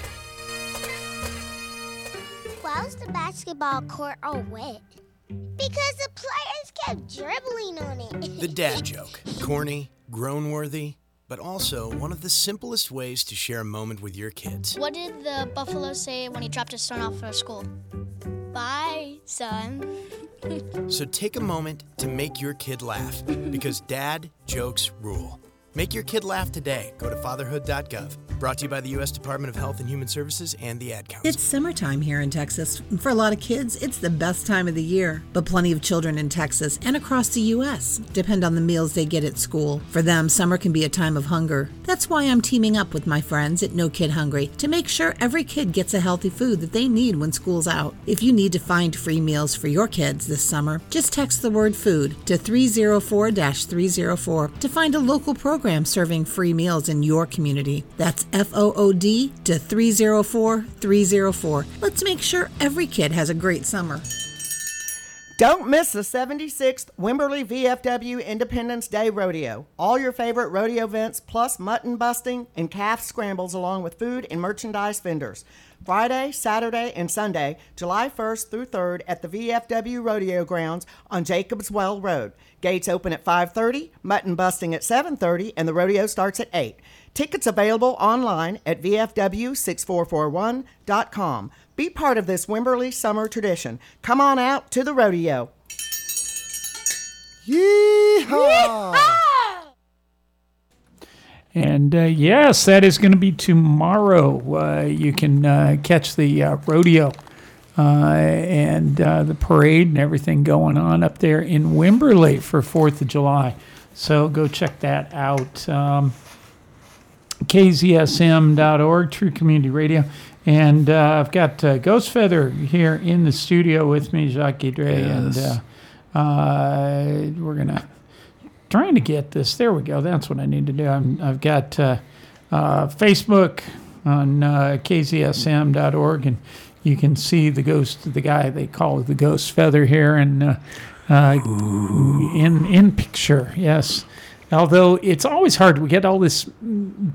Why was the basketball court all wet? Because the players kept dribbling on it. The dad joke. Corny, groan worthy, but also one of the simplest ways to share a moment with your kids. What did the buffalo say when he dropped his son off for school? Bye, son. So take a moment to make your kid laugh because dad jokes rule. Make your kid laugh today. Go to fatherhood.gov. Brought to you by the U.S. Department of Health and Human Services and the Ad Council. It's summertime here in Texas. For a lot of kids, it's the best time of the year. But plenty of children in Texas and across the U.S. depend on the meals they get at school. For them, summer can be a time of hunger. That's why I'm teaming up with my friends at No Kid Hungry to make sure every kid gets a healthy food that they need when school's out. If you need to find free meals for your kids this summer, just text the word food to 304 304 to find a local program serving free meals in your community. That's F O O D to 304 304. Let's make sure every kid has a great summer. Don't miss the 76th Wimberley VFW Independence Day Rodeo. All your favorite rodeo events, plus mutton busting and calf scrambles, along with food and merchandise vendors. Friday, Saturday, and Sunday, July 1st through 3rd at the VFW Rodeo Grounds on Jacobs Well Road. Gates open at 5:30, mutton busting at 7:30, and the rodeo starts at 8. Tickets available online at vfw6441.com. Be part of this Wimberley summer tradition. Come on out to the rodeo. Yeehaw! And uh, yes, that is going to be tomorrow. Uh, you can uh, catch the uh, rodeo uh, and uh, the parade and everything going on up there in Wimberley for 4th of July. So go check that out. Um, KZSM.org, True Community Radio. And uh, I've got uh, Ghost Feather here in the studio with me, Jacques Guidry. Yes. And uh, uh, we're going to trying to get this. There we go. That's what I need to do. I'm, I've got uh, uh, Facebook on uh, kzsm.org, and you can see the ghost, of the guy they call the ghost feather here, and uh, uh, in in picture. Yes. Although it's always hard, we get all this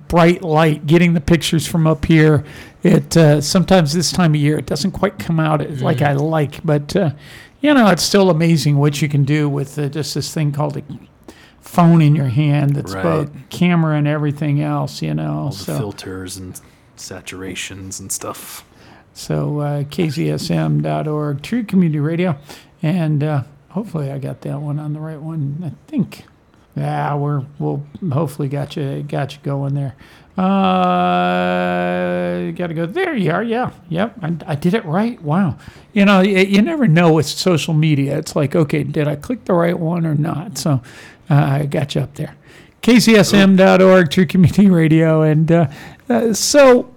bright light getting the pictures from up here. It uh, sometimes this time of year it doesn't quite come out as like I like, but uh, you know, it's still amazing what you can do with uh, just this thing called a phone in your hand that's Right. both camera and everything else. You know, All the so filters and saturations and stuff. so uh, kzsm.org, True Community Radio, and uh, hopefully I got that one on the right one. I think. Yeah, we're we'll hopefully got you got you going there. Uh, got to go there. You are. Yeah. Yep. I, I did it right. Wow. You know, you, you never know with social media. It's like, okay, did I click the right one or not? So uh, I got you up there. KZSM.org, True Community Radio, and uh, uh, so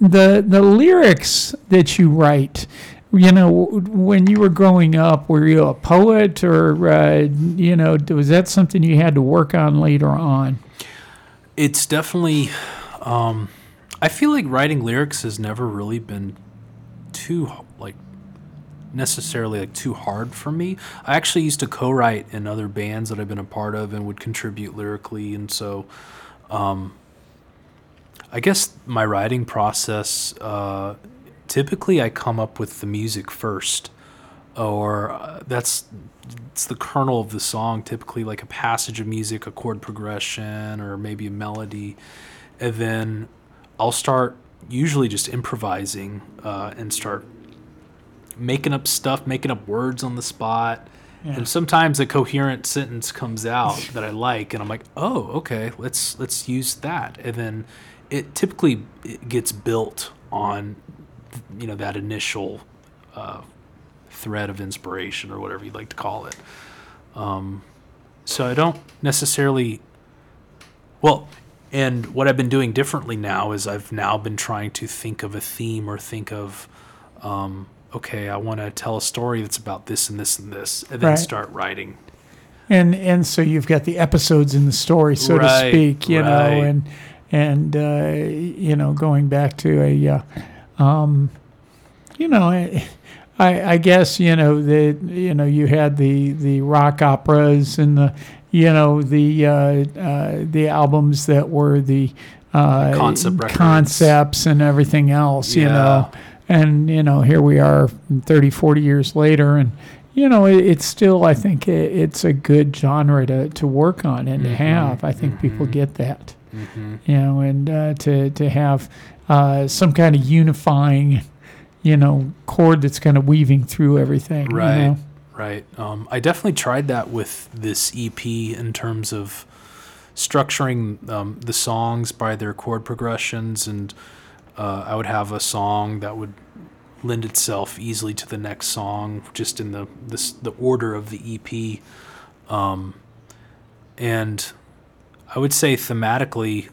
the the lyrics that you write you know when you were growing up were you a poet or uh, you know was that something you had to work on later on It's definitely. Um, I feel like writing lyrics has never really been too necessarily like too hard for me. I actually used to co-write in other bands that I've been a part of and would contribute lyrically, and so um, I guess my writing process. Uh, typically, I come up with the music first, or uh, that's it's the kernel of the song. Typically, like a passage of music, a chord progression, or maybe a melody, and then I'll start usually just improvising uh, and start making up stuff, making up words on the spot. Yeah. And sometimes a coherent sentence comes out that I like, and I'm like, "Oh, okay, let's let's use that." And then it typically it gets built on, you know, that initial uh, thread of inspiration or whatever you'd like to call it. Um, so I don't necessarily. Well, and what I've been doing differently now is I've now been trying to think of a theme or think of, um, okay, I want to tell a story that's about this and this and this, and then Right. start writing. and and so you've got the episodes in the story so to speak you know and and uh, you know going back to a uh, um, you know I, I I guess you know the you know you had the the rock operas and the you know the uh, uh, the albums that were the uh, Concept records. concepts and everything else you know and you know here we are 30 40 years later and you know it, it's still i think it, it's a good genre to, to work on and to Mhm, have i think people get that Mhm. you know and uh, to to have uh, some kind of unifying you know chord that's kind of weaving through everything you Right. know? Right. Um, I definitely tried that with this EP in terms of structuring um, the songs by their chord progressions, and uh, I would have a song that would lend itself easily to the next song, just in the this, the order of the EP. Um, and I would say thematically,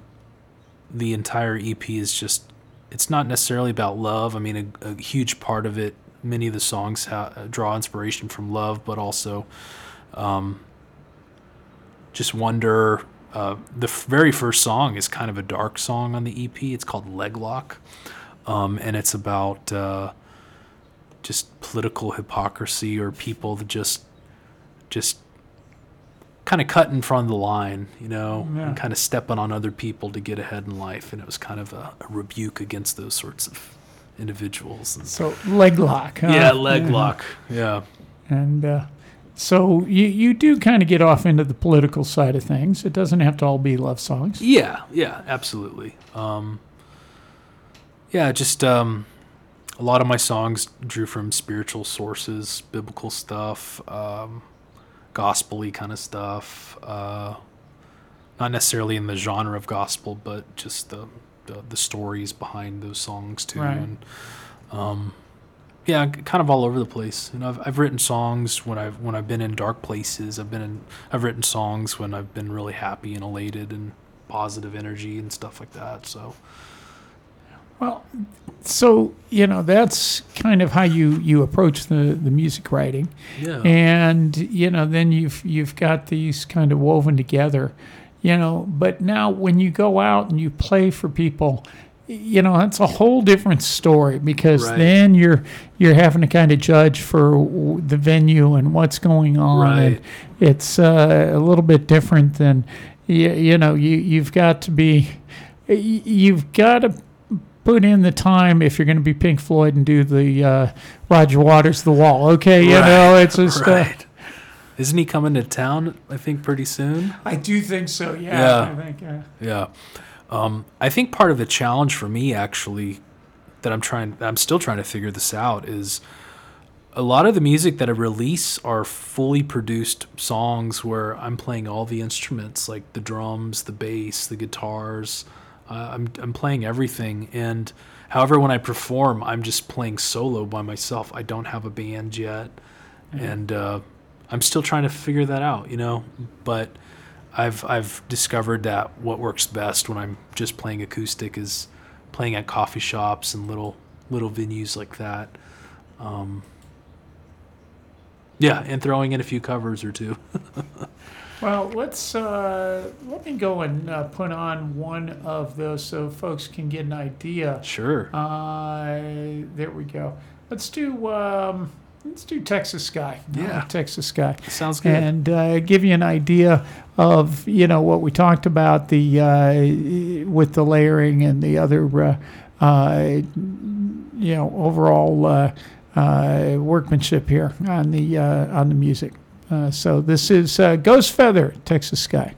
the entire EP is just it's not necessarily about love. I mean, a, a huge part of it, many of the songs ha- draw inspiration from love, but also um, just wonder. Uh, the f- very first song is kind of a dark song on the EP. It's called Leg Lock, um, and it's about uh, just political hypocrisy or people that just just kind of cutting from the line, you know, Yeah. and kind of stepping on other people to get ahead in life. And it was kind of a, a rebuke against those sorts of individuals. And so leg lock huh? yeah, leg lock. Yeah. and uh, so you you do kind of get off into the political side of things it doesn't have to all be love songs Yeah, yeah, absolutely. Um, yeah, just um, a lot of my songs drew from spiritual sources, biblical stuff, um, gospel-y kind of stuff. Uh, not necessarily in the genre of gospel, but just the the, the stories behind those songs too. Right. And um, yeah, kind of all over the place. You know, I've, I've written songs when I've when I've been in dark places. I've been in I've written songs when I've been really happy and elated and positive energy and stuff like that. So Well, so you know that's kind of how you you approach the the music writing, Yeah. and you know then you've you've got these kind of woven together, you know. But now when you go out and you play for people, you know that's a whole different story because Right. then you're you're having to kind of judge for w- the venue and what's going on. and Right. it's uh, a little bit different than you, you know you you've got to be you've got to put in the time if you're going to be Pink Floyd and do the uh, Roger Waters The Wall. Okay, you Right, know it's just. Uh. Isn't he coming to town? I think pretty soon. I do think so. Yeah. Yeah. I think, uh, Yeah. Um, I think part of the challenge for me actually that I'm trying I'm still trying to figure this out is a lot of the music that I release are fully produced songs where I'm playing all the instruments like the drums, the bass, the guitars. Uh, I'm I'm playing everything and however when I perform I'm just playing solo by myself. I don't have a band yet. Mhm. And uh, I'm still trying to figure that out, you know, but I've I've discovered that what works best when I'm just playing acoustic is playing at coffee shops and little little venues like that. Um, yeah, and throwing in a few covers or two. Well, let's uh, let me go and uh, put on one of those so folks can get an idea. Sure. Uh, there we go. Let's do um, let's do Texas Sky. Yeah. Texas Sky Sounds good. and uh, give you an idea of you know what we talked about the uh, with the layering and the other uh, uh, you know overall uh, uh, workmanship here on the uh, on the music. Uh, so this is uh, Ghost Feather, Texas Sky.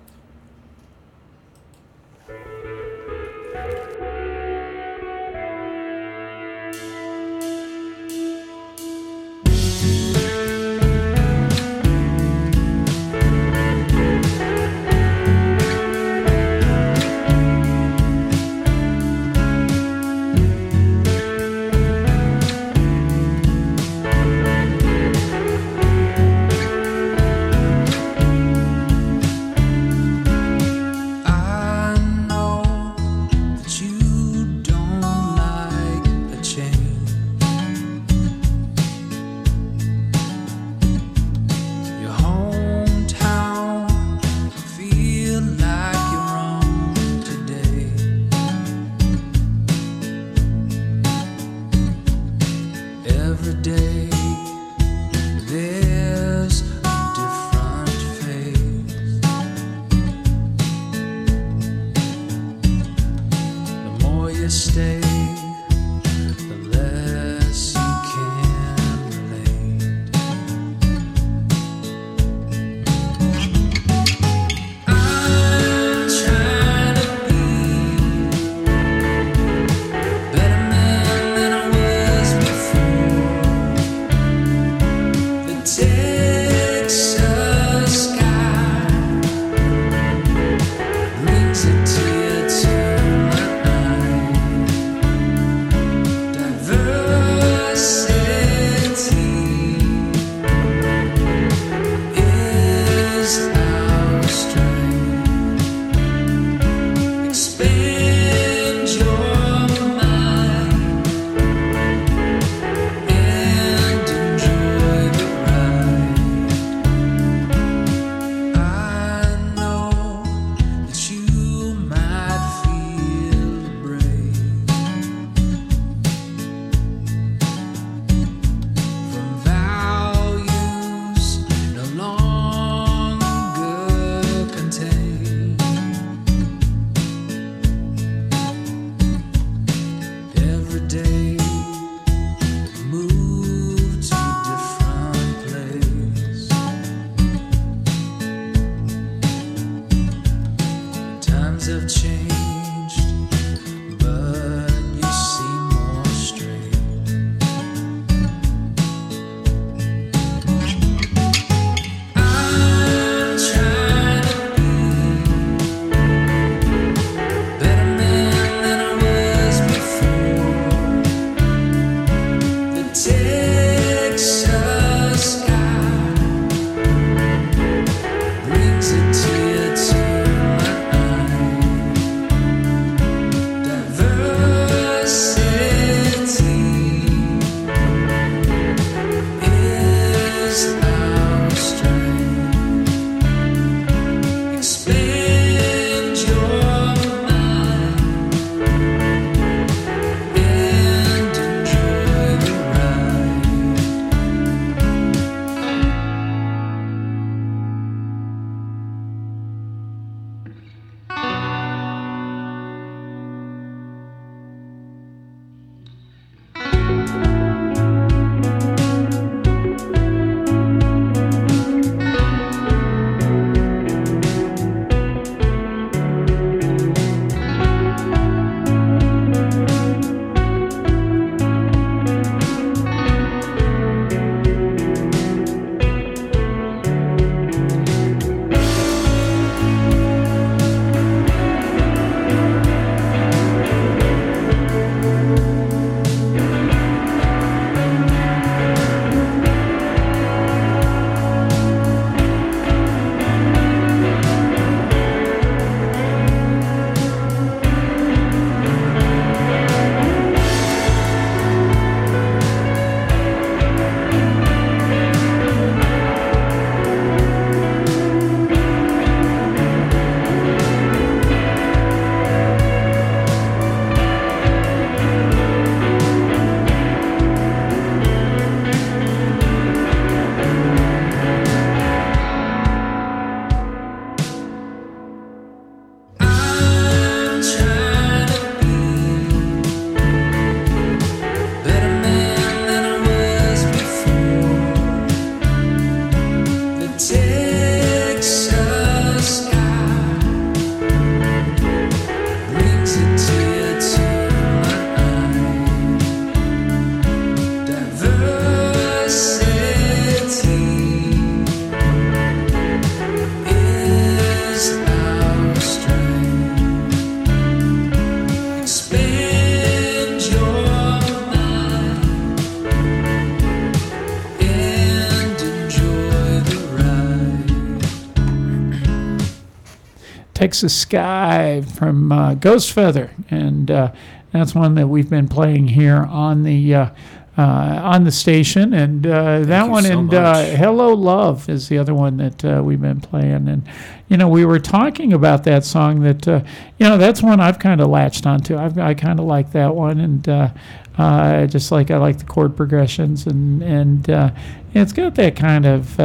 Texas Sky from uh, Ghost Feather, and uh, that's one that we've been playing here on the uh, uh, on the station, and uh, that one so and uh. Hello Love is the other one that uh, we've been playing, and you know we were talking about that song that uh, you know that's one I've kind of latched onto. I've, I kind of like that one, and uh, uh, just like I like the chord progressions, and and uh, it's got that kind of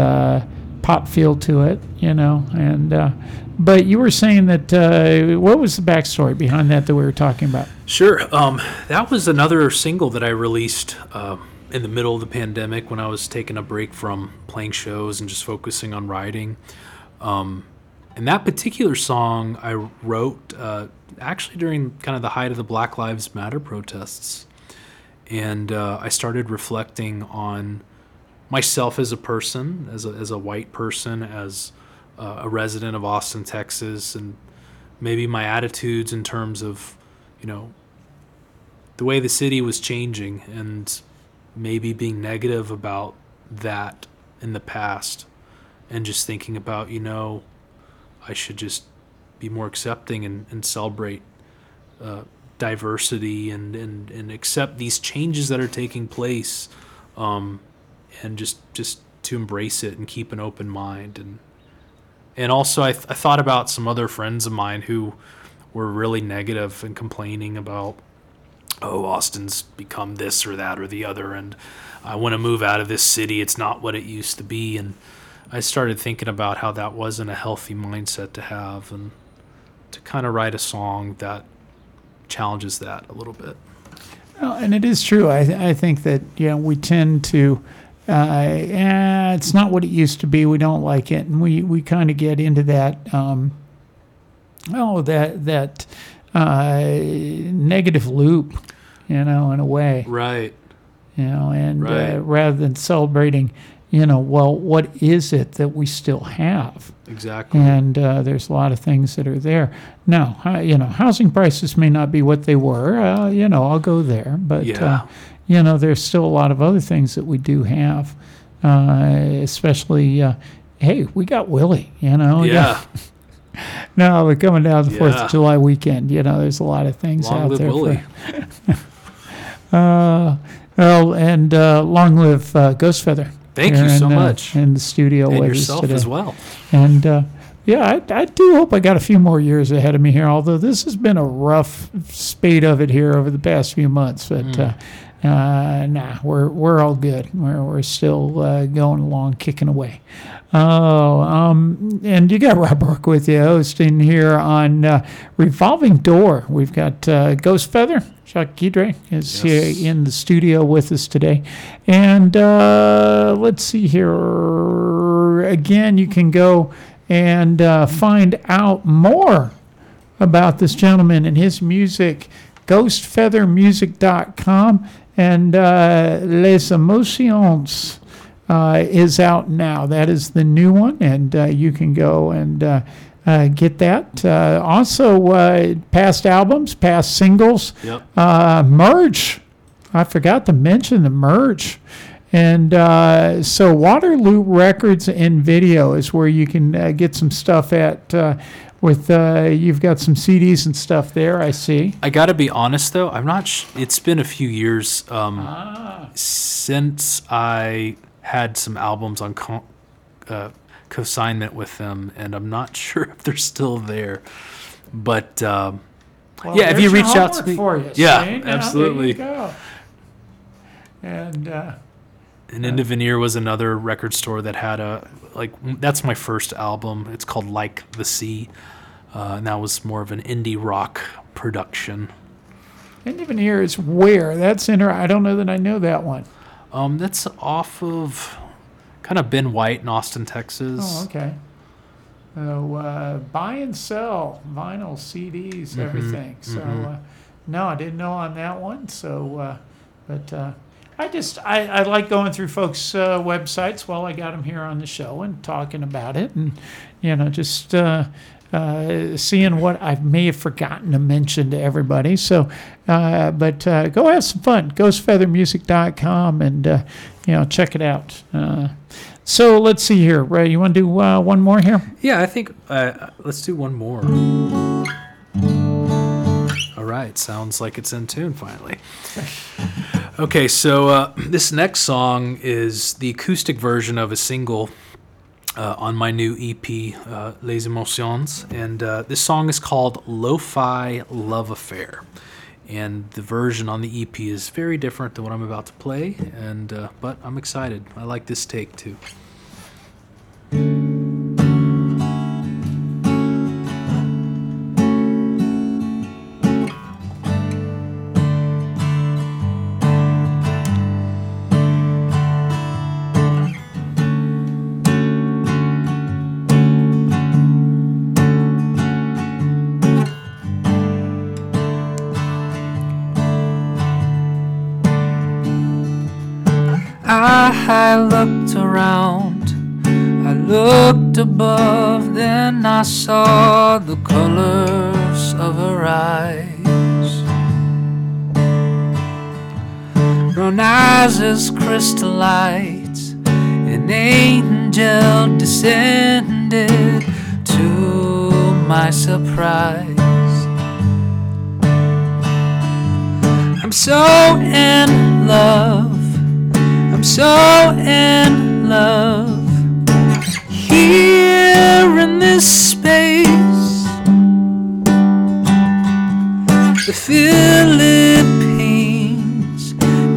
pop feel to it, you know, and. Uh, but you were saying that uh, what was the backstory behind that that we were talking about? Sure. Um, that was another single that I released uh, in the middle of the pandemic when I was taking a break from playing shows and just focusing on writing. Um, and that particular song I wrote uh, actually during kind of the height of the Black Lives Matter protests. And uh, I started reflecting on myself as a person, as a, as a white person, as uh, a resident of Austin, Texas, and maybe my attitudes in terms of, you know, the way the city was changing and maybe being negative about that in the past and just thinking about, you know, I should just be more accepting and, and celebrate uh, diversity and, and, and accept these changes that are taking place um, and just just to embrace it and keep an open mind and and also I, th- I thought about some other friends of mine who were really negative and complaining about oh austin's become this or that or the other and i want to move out of this city it's not what it used to be and i started thinking about how that wasn't a healthy mindset to have and to kind of write a song that challenges that a little bit Well, and it is true. I, th- I think that you know we tend to. Uh, eh, it's not what it used to be. We don't like it, and we, we kind of get into that. Um, oh, that that uh, negative loop, you know, in a way. Right. You know, and Right. uh, rather than celebrating, you know, well, what is it that we still have? Exactly. And uh, there's a lot of things that are there. Now, uh, you know, housing prices may not be what they were. Uh, you know, I'll go there, but Yeah. You know, there's still a lot of other things that we do have, uh, especially. Uh, hey, we got Willie. You know. Yeah. no, we're coming down the Fourth Yeah. of July weekend. You know, there's a lot of things Long out live there. Willie. For, uh, well, and uh, long live uh, Ghost Feather. Thank you here so in, uh, much. in the studio And with us yourself today. as well. And uh, yeah, I, I do hope I got a few more years ahead of me here. Although this has been a rough spate of it here over the past few months, but. Mm. Uh, nah, we're we're all good. We're we're still uh, going along, kicking away. Oh, um, and you got Rob Burke with you, hosting here on uh, Revolving Door. We've got uh, Ghost Feather. Jacques Guidry is Yes. here in the studio with us today, and uh, let's see here. Again, you can go and uh, find out more about this gentleman and his music, ghostfeathermusic.com and uh, Les Emotions uh, is out now. That is the new one, and uh, you can go and uh, uh, get that. Uh, also, uh, past albums, past singles, Yep. uh, merch. I forgot to mention the merch. And uh, so Waterloo Records and Video is where you can uh, get some stuff at. Uh, with uh, you've got some CDs and stuff there. I see. I got to be honest though, I'm not. Sh- it's been a few years um, Ah. since I had some albums on co- uh, consignment with them, and I'm not sure if they're still there. But um, Well, yeah, if you reached out to me, for you. yeah? Now, absolutely. There you go. And uh, End of an Ear was another record store that had a like that's my first album. It's called Like the Sea, uh, and that was more of an indie rock production. and even here is where that's inter. I don't know that I know that one. Um, that's off of kind of Ben White in Austin, Texas. Oh, okay. So uh, buy and sell vinyl, CDs, Mhm, everything. So mhm. uh, no, I didn't know on that one. So, uh, but uh, I just I, I like going through folks' uh, websites while I got them here on the show and talking about it, and you know just. Uh, uh, seeing what I may have forgotten to mention to everybody. So, uh, but uh, go have some fun. GhostFeathermusic.com and uh, you know check it out. Uh, So let's see here. Ray, you want to do uh, one more here? Yeah, I think let's do one more. All right, sounds like it's in tune finally. Okay, so uh, this next song is the acoustic version of a single uh, on my new EP, uh, Les Emotions, and uh, this song is called Lo-Fi Love Affair. And the version on the EP is very different than what I'm about to play, and uh, but I'm excited. I like this take too. Above, then I saw the colors of her eyes. Brown eyes as crystal lights, an angel descended to my surprise. I'm so in love. I'm so in love here in this space. The Philippines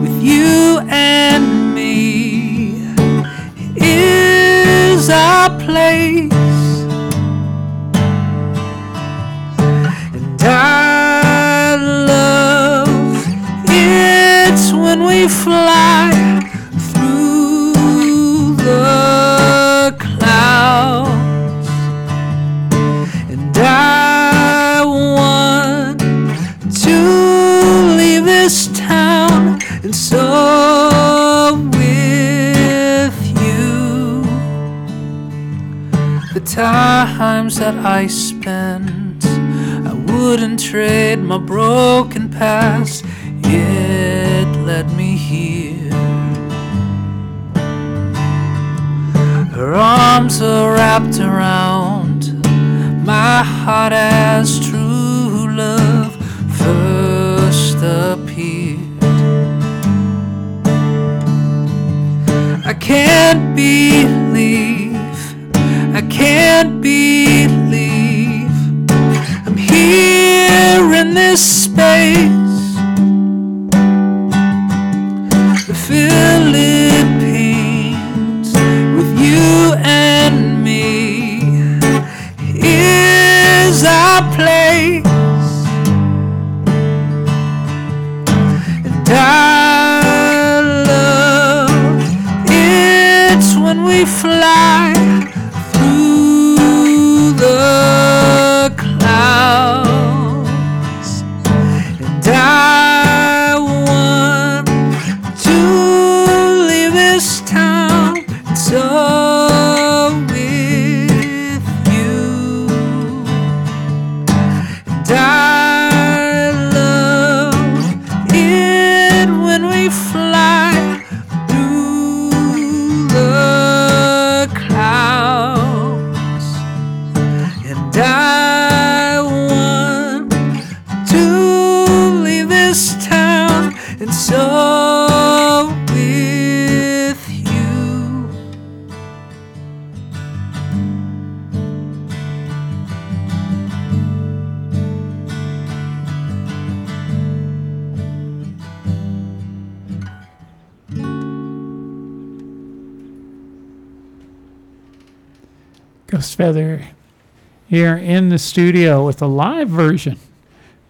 with you and me is our place. And I love it's when we fly that I spent, I wouldn't trade my broken past. It led me here. Her arms are wrapped around my heart as true love first appeared. I can't believe, I can't believe space. Ghost Feather here in the studio with a live version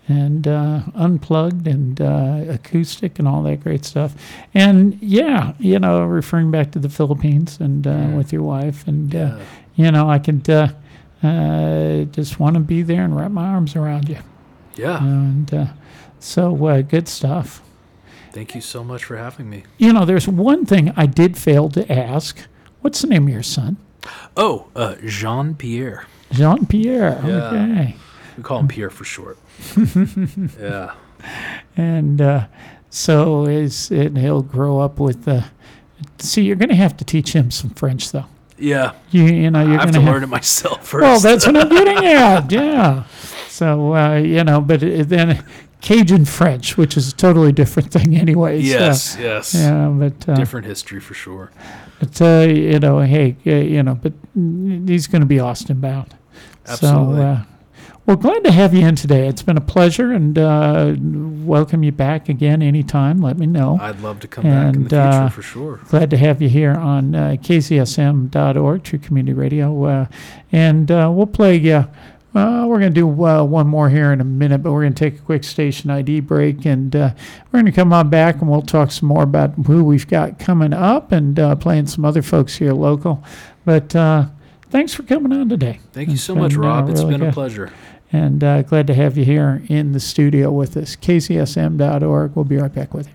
and uh, unplugged and uh, acoustic and all that great stuff. And yeah, you know, referring back to the Philippines and uh, with your wife, and uh, you know, I could uh, uh, just want to be there and wrap my arms around you. Yeah. And uh, so uh, good stuff. Thank you so much for having me. You know, there's one thing I did fail to ask. What's the name of your son? Oh, uh, Jean Pierre. Jean Pierre. Yeah. Okay. We call him Pierre for short. yeah. And uh, so is and he'll grow up with the. See, you're going to have to teach him some French, though. Yeah. You, you know, you're I have going to learn it myself first. Well, that's what I'm getting at. Yeah. So uh, you know, but then Cajun French, which is a totally different thing, anyways. Yes, yes. Yeah, but uh, Different history for sure. But uh, you know, hey, you know, but he's going to be Austin bound. Absolutely. So, uh, well, glad to have you in today. It's been a pleasure, and uh, welcome you back again anytime. Let me know. I'd love to come back in the future uh, for sure. Glad to have you here on uh, KZSM.org, True Community Radio, uh, and uh, we'll play. Uh, uh, we're going to do uh, one more here in a minute, but we're going to take a quick station ID break, and uh, we're going to come on back and we'll talk some more about who we've got coming up and uh, playing some other folks here local. But uh, thanks for coming on today. Thank you It's so much, been, uh, Rob. It's been a pleasure. And uh, glad to have you here in the studio with us. KZSM.org. We'll be right back with you.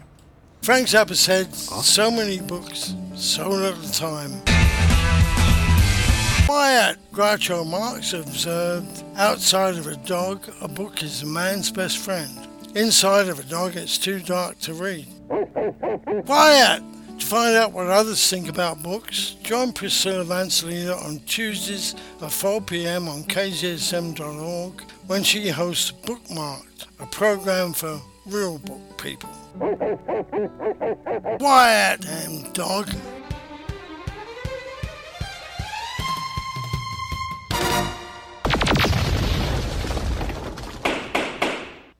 Frank Zappa said, so many books, so little time. Wyatt Groucho Marx observed, outside of a dog, a book is a man's best friend. Inside of a dog, it's too dark to read. Wyatt! To find out what others think about books, join Priscilla Vancelina on Tuesdays at 4 pm on kzsm.org when she hosts Bookmarked, a program for real book people. Wyatt, damn dog.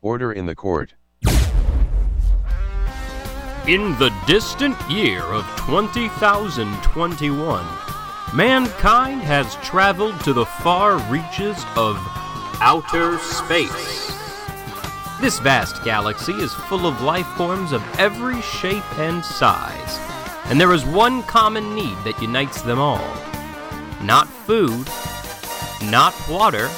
Order in the court. In the distant year of 20,021, mankind has traveled to the far reaches of outer space. This vast galaxy is full of life forms of every shape and size, and there is one common need that unites them all not food, not water.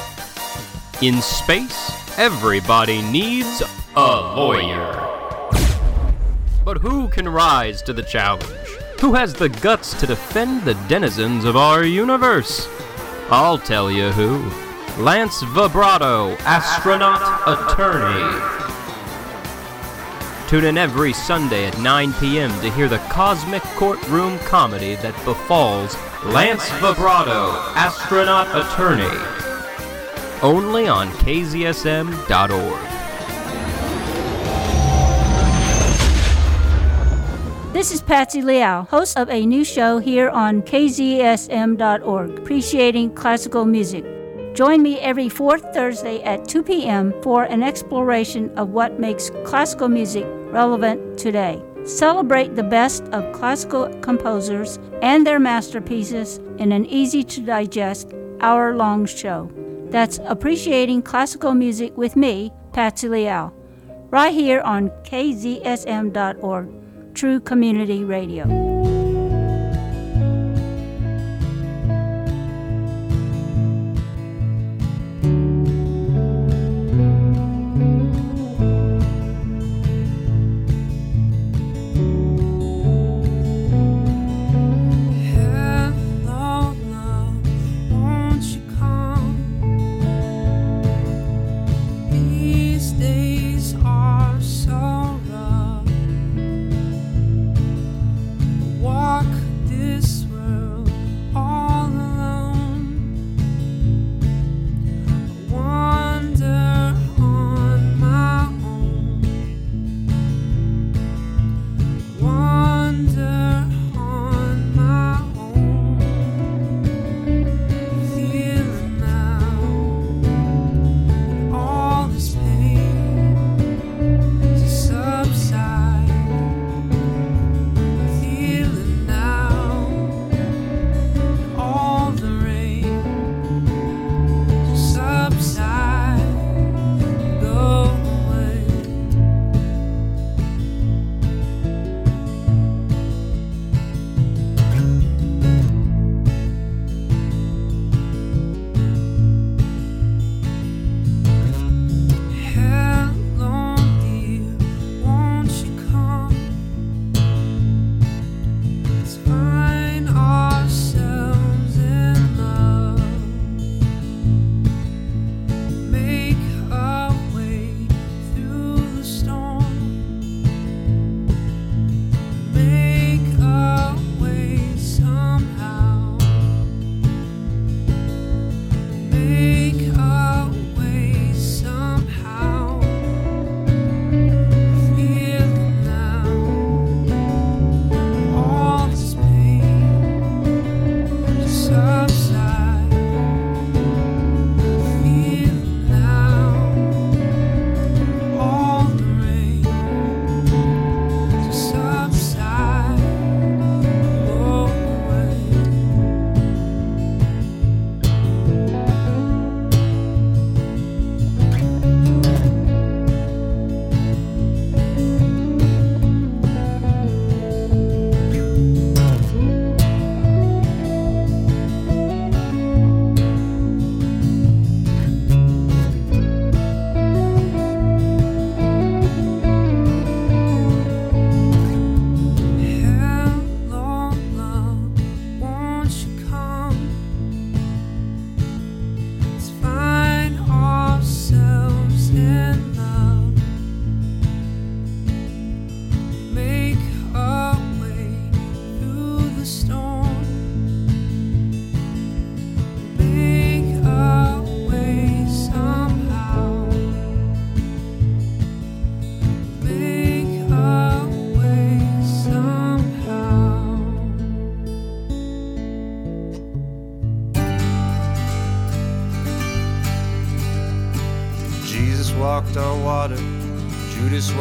In space, everybody needs a lawyer. But who can rise to the challenge? Who has the guts to defend the denizens of our universe? I'll tell you who. Lance Vibrato, astronaut attorney. Tune in every Sunday at 9 p.m. to hear the cosmic courtroom comedy that befalls Lance Vibrato, astronaut attorney. Only on KZSM.org. This is Patsy Liao, host of a new show here on KZSM.org, appreciating classical music. Join me every fourth Thursday at 2 p.m. for an exploration of what makes classical music relevant today. Celebrate the best of classical composers and their masterpieces in an easy to digest hour long show. That's Appreciating Classical Music with me, Patsy Leal, right here on KZSM.org, True Community Radio.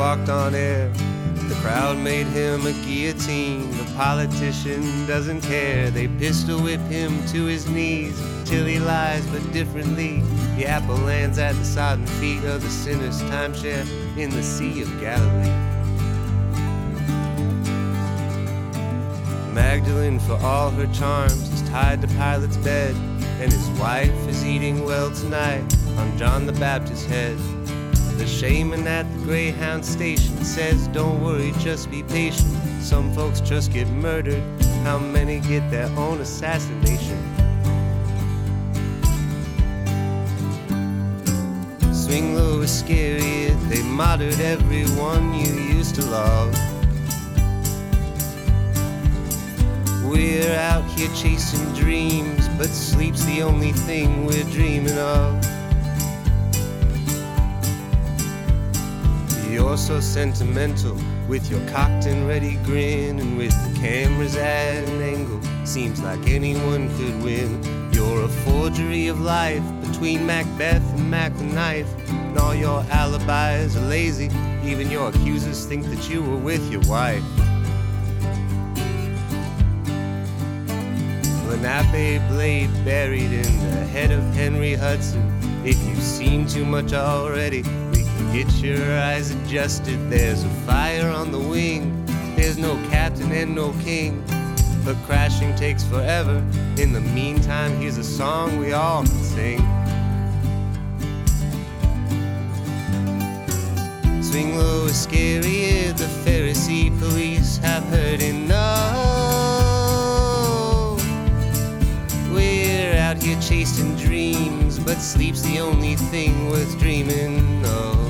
Walked on air. The crowd made him a guillotine. The politician doesn't care. They pistol whip him to his knees till he lies, but differently. The apple lands at the sodden feet of the sinner's timeshare in the Sea of Galilee. Magdalene, for all her charms, is tied to Pilate's bed, and his wife is eating well tonight on John the Baptist's head. The shaman at the Greyhound station says, Don't worry, just be patient. Some folks just get murdered, how many get their own assassination? Swing low is scary, they martyred everyone you used to love. We're out here chasing dreams, but sleep's the only thing we're dreaming of. You're so sentimental with your cocked and ready grin, and with the cameras at an angle, seems like anyone could win. You're a forgery of life between Macbeth and Mac the Knife, and all your alibis are lazy. Even your accusers think that you were with your wife. Lenape blade buried in the head of Henry Hudson. If you've seen too much already, get your eyes adjusted. There's a fire on the wing, there's no captain and no king. But crashing takes forever. In the meantime, here's a song we all can sing. Swing low is scary, the Pharisee police have heard enough. We're out here chasing dreams, but sleep's the only thing worth dreaming of.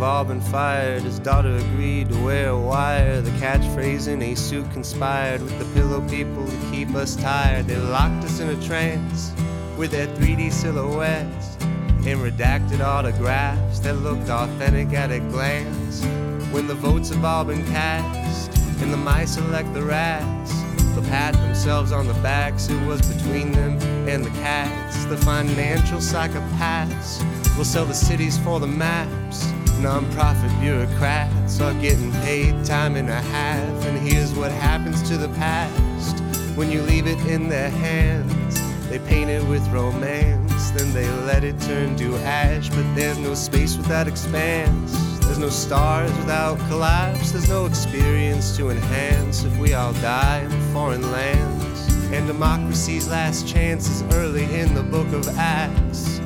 Have all been fired. His daughter agreed to wear a wire. The catchphrase in a suit conspired with the pillow people to keep us tired. They locked us in a trance with their 3D silhouettes and redacted autographs that looked authentic at a glance. When the votes have all been cast and the mice elect the rats, they'll pat themselves on the backs. It was between them and the cats. The financial psychopaths will sell the cities for the maps. Non-profit bureaucrats are getting paid time and a half. And here's what happens to the past when you leave it in their hands. They paint it with romance, then they let it turn to ash. But there's no space without expanse. There's no stars without collapse. There's no experience to enhance if we all die in foreign lands. And democracy's last chance is early in the book of Acts.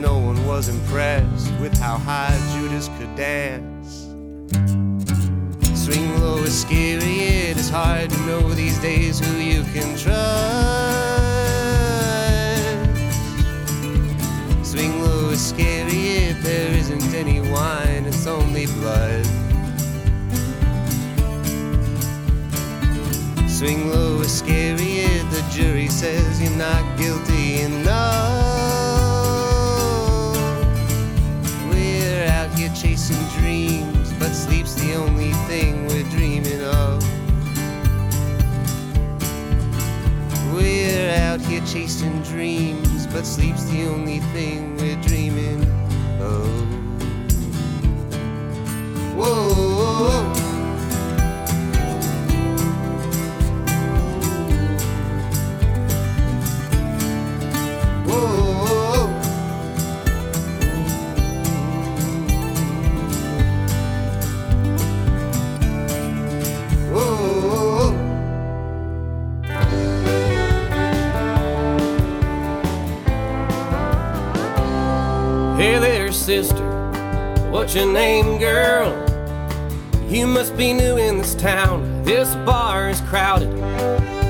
No one was impressed with how high Judas could dance. Swing low is scary, it is hard to know these days who you can trust. Swing low is scary if there isn't any wine, it's only blood. Swing low is scary if the jury says you're not guilty enough. The only thing we're dreaming of. We're out here chasing dreams, but sleep's the only thing we're dreaming of. Whoa, whoa, What's your name, girl? You must be new in this town. This bar is crowded.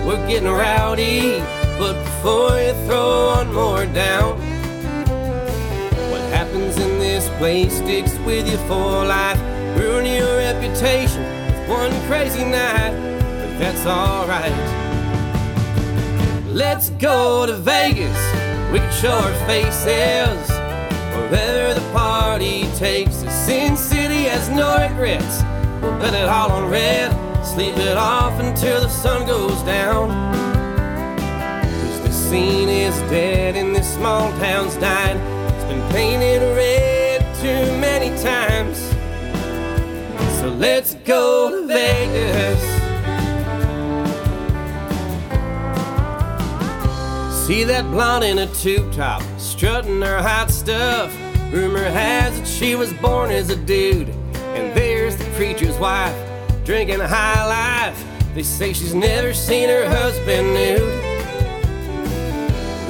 We're getting rowdy. But before you throw one more down, what happens in this place sticks with you for life. Ruin your reputation with one crazy night. But that's alright. Let's go to Vegas. We can show our faces. Wherever the party takes us. Sin City has no regrets. We'll bet it all on red. Sleep it off until the sun goes down. Cause the scene is dead and this small town's died. It's been painted red too many times. So let's go to Vegas. See that blonde in a tube top, strutting her hot stuff. Rumor has it she was born as a dude. And there's the preacher's wife, drinking high life. They say she's never seen her husband nude.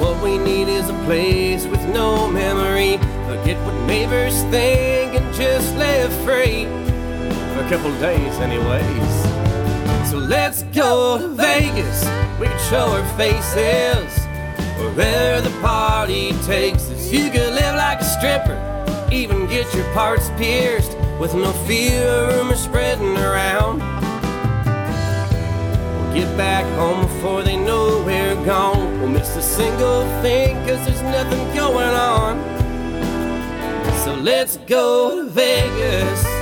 What we need is a place with no memory. Forget what neighbors think and just live free. For a couple days, anyways. So let's go to Vegas. We can show our faces. Wherever the party takes us, you could live like a stripper, even get your parts pierced with no fear of rumors spreading around. We'll get back home before they know we're gone. We'll miss a single thing cause there's nothing going on. So let's go to Vegas.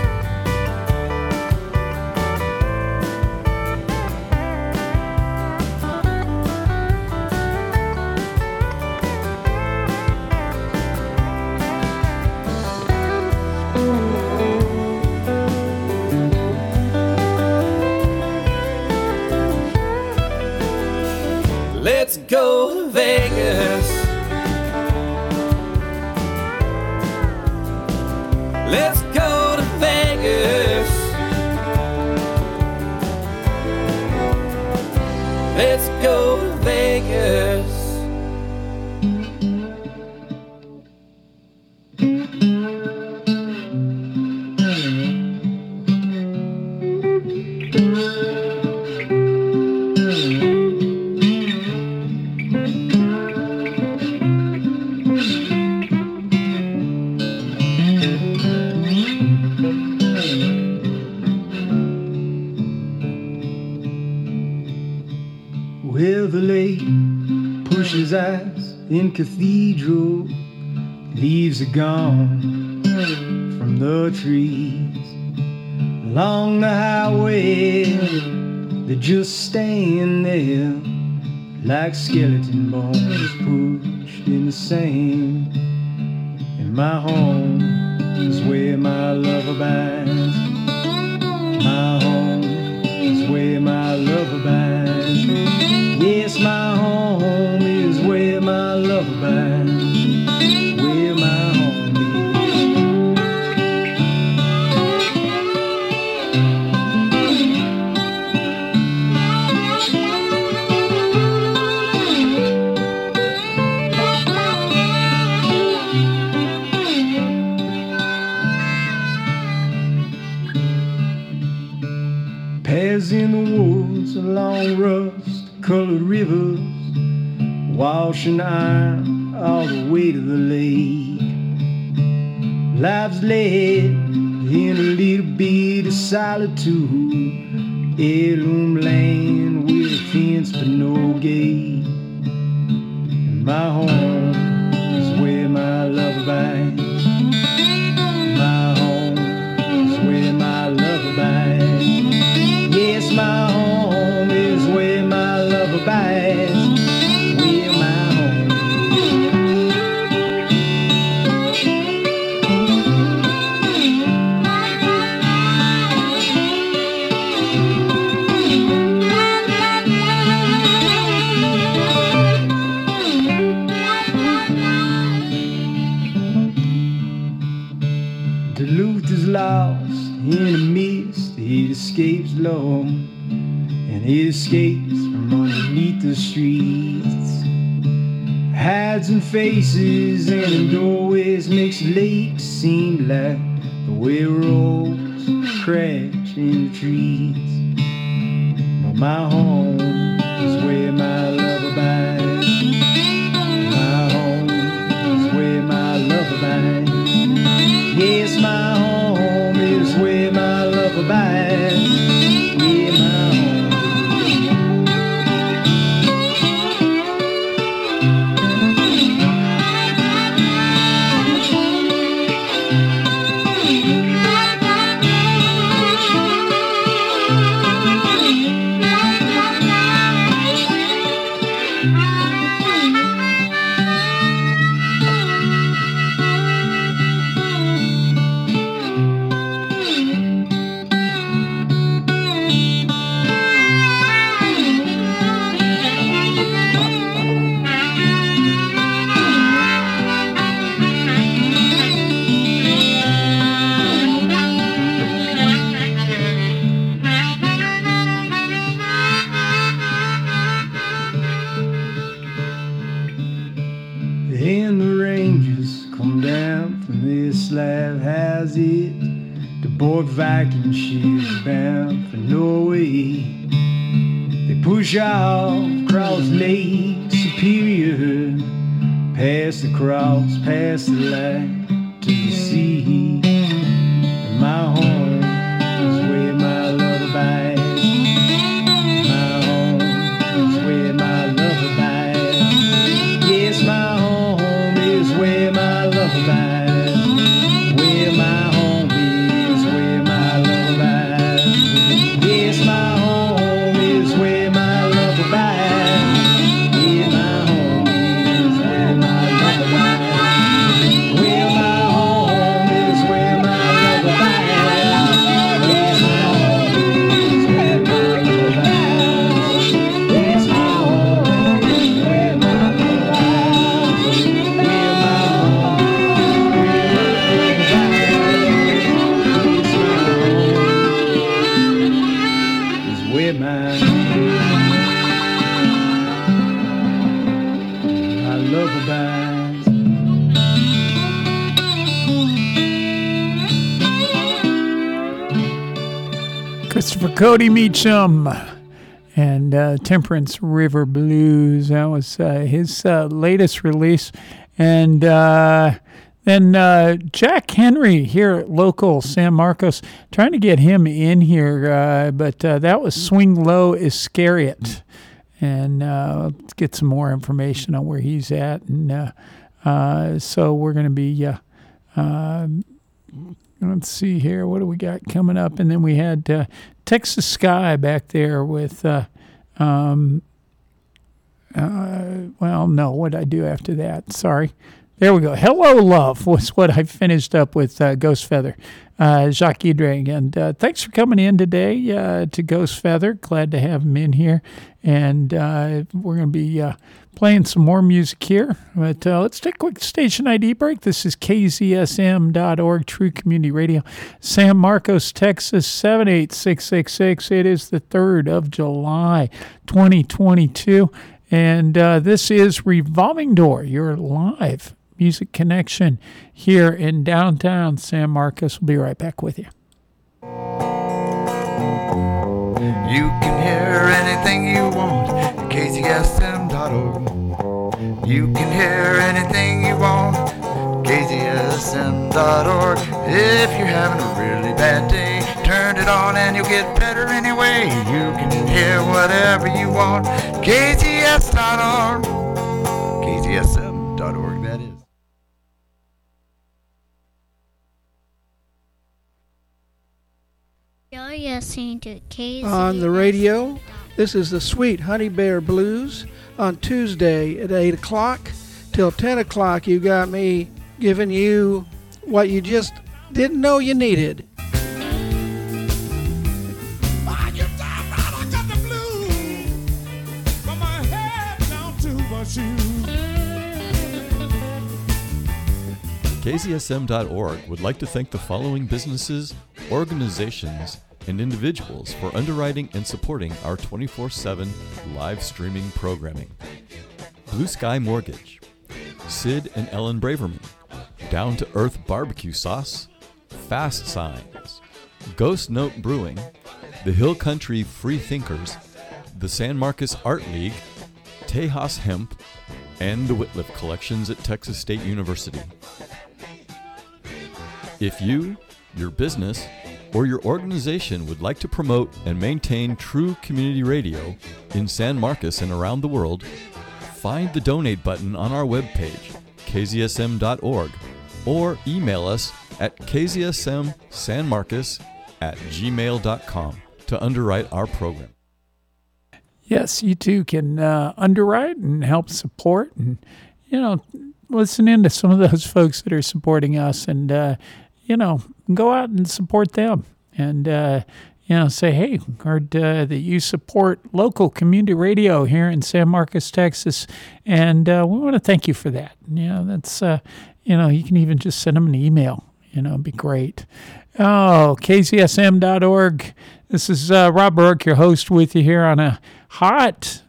Like skeleton bones pushed in the sand. And my home Cody Meacham and uh, Temperance River Blues. That was uh, his uh, latest release. And uh, then uh, Jack Henry here at local San Marcos, trying to get him in here, uh, but that was Swing Low Iscariot. And let's get some more information on where he's at. And so we're going to be. Let's see here. What do we got coming up? And then we had uh, Texas Sky back there with, uh, um, uh, well, no, what did I do after that? Sorry. There we go. Hello, Love was what I finished up with uh, Ghost Feather, uh, Jacques. And uh, thanks for coming in today uh, to Ghost Feather. Glad to have him in here. And uh, we're going to be uh, playing some more music here. But uh, let's take a quick station ID break. This is KZSM.org, True Community Radio, San Marcos, Texas, 78666. It is the 3rd of July, 2022. And uh, this is Revolving Door, your live music connection here in downtown San Marcos. We'll be right back with you. You can hear anything you want at kzsm.org. You can hear anything you want at kzsm.org. If you're having a really bad day, turn it on and you'll get better anyway. You can hear whatever you want. kzs.org. kzsm.org, that is. You're listening to KZ. on the radio. This is the Sweet Honey Bear Blues on Tuesday at 8 o'clock till 10 o'clock. You got me giving you what you just didn't know you needed. KZSM.org would like to thank the following businesses, organizations, and individuals for underwriting and supporting our 24 7 live streaming programming. Blue Sky Mortgage, Sid and Ellen Braverman, Down to Earth Barbecue Sauce, Fast Signs, Ghost Note Brewing, The Hill Country Free Thinkers, the San Marcos Art League, Tejas Hemp, and the Wittliff Collections at Texas State University. If you, your business, or your organization would like to promote and maintain true community radio in San Marcos and around the world, find the donate button on our webpage, kzsm.org, or email us at kzsmsanmarcos at gmail.com to underwrite our program. Yes, you too can uh, underwrite and help support and, you know, listen in to some of those folks that are supporting us and, uh, you know, go out and support them and, uh, you know, say, hey, heard uh, that you support local community radio here in San Marcos, Texas, and uh, we want to thank you for that. You know, that's, uh, you know, you can even just send them an email. You know, it'd be great. Oh, kzsm.org. This is uh, Rob Burke, your host, with you here on a hot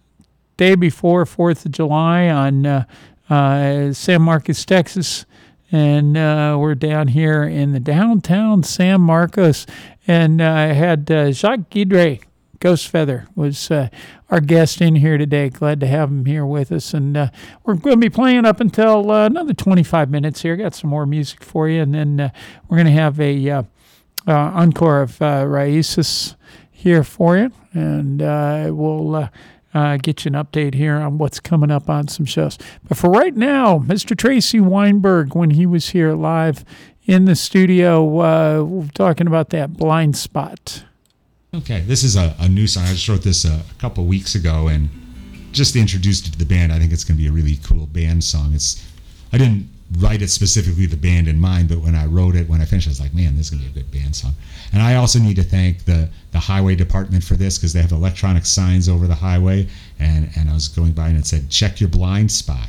day before 4th of July on uh, San Marcos, Texas. And uh, we're down here in the downtown San Marcos. And uh, I had uh, Jacques Guidry, Ghost Feather, was uh, our guest in here today. Glad to have him here with us. And uh, we're going to be playing up until another 25 minutes here. Got some more music for you. And then we're going to have a encore of uh, Raices here for you. And we'll. Uh, get you an update here on what's coming up on some shows. But for right now, Mr. Tracy Weinberg, when he was here live in the studio, uh, talking about that blind spot. Okay, this is a, a new song. I just wrote this a, a couple weeks ago and just introduced it to the band. I think it's going to be a really cool band song. It's I didn't write it specifically the band in mind, but when I wrote it, when I finished, I was like, man, this is to be a good band song. And I also need to thank the the highway department for this because they have electronic signs over the highway, and and I was going by and it said check your blind spot,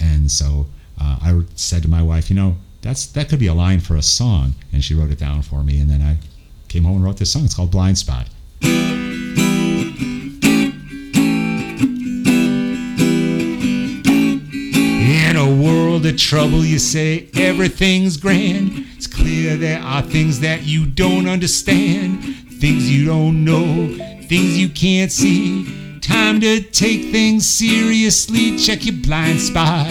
and so uh, I said to my wife, you know, that's that could be a line for a song, and she wrote it down for me, and then I came home and wrote this song. It's called Blind Spot. Of trouble, you say everything's grand. It's clear there are things that you don't understand, things you don't know, things you can't see. Time to take things seriously. Check your blind spot.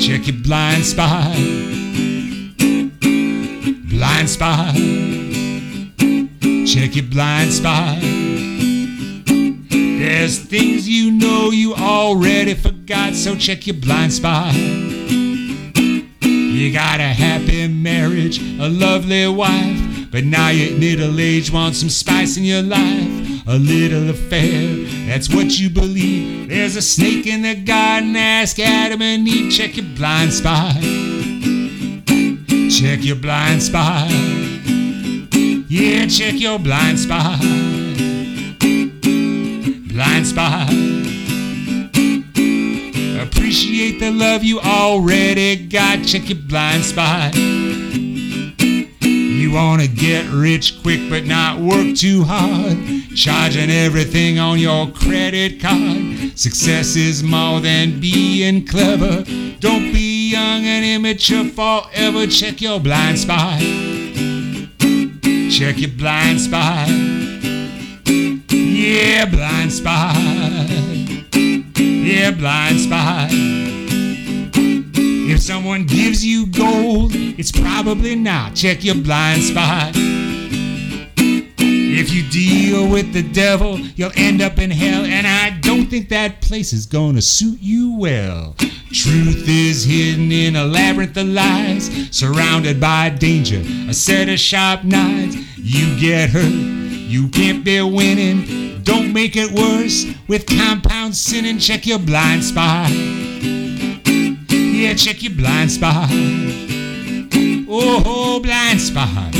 Check your blind spot. Blind spot. Check your blind spot. There's things you know you already forgot, so check your blind spot. You got a happy marriage, a lovely wife, but now you're middle age, want some spice in your life. A little affair, that's what you believe. There's a snake in the garden, ask Adam and Eve, check your blind spot. Check your blind spot. Yeah, check your blind spot. Blind spot. Appreciate the love you already got. Check your blind spot. You wanna get rich quick but not work too hard. Charging everything on your credit card. Success is more than being clever. Don't be young and immature forever. Check your blind spot. Check your blind spot. Yeah, blind spot. Yeah, blind spot. If someone gives you gold, it's probably not. Check your blind spot. If you deal with the devil, you'll end up in hell, and I don't think that place is gonna suit you well. Truth is hidden in a labyrinth of lies, surrounded by danger, a set of sharp knives. You get hurt, you can't be winning. Don't make it worse with compound sin and check your blind spot. Yeah, check your blind spot. Oh, blind spot.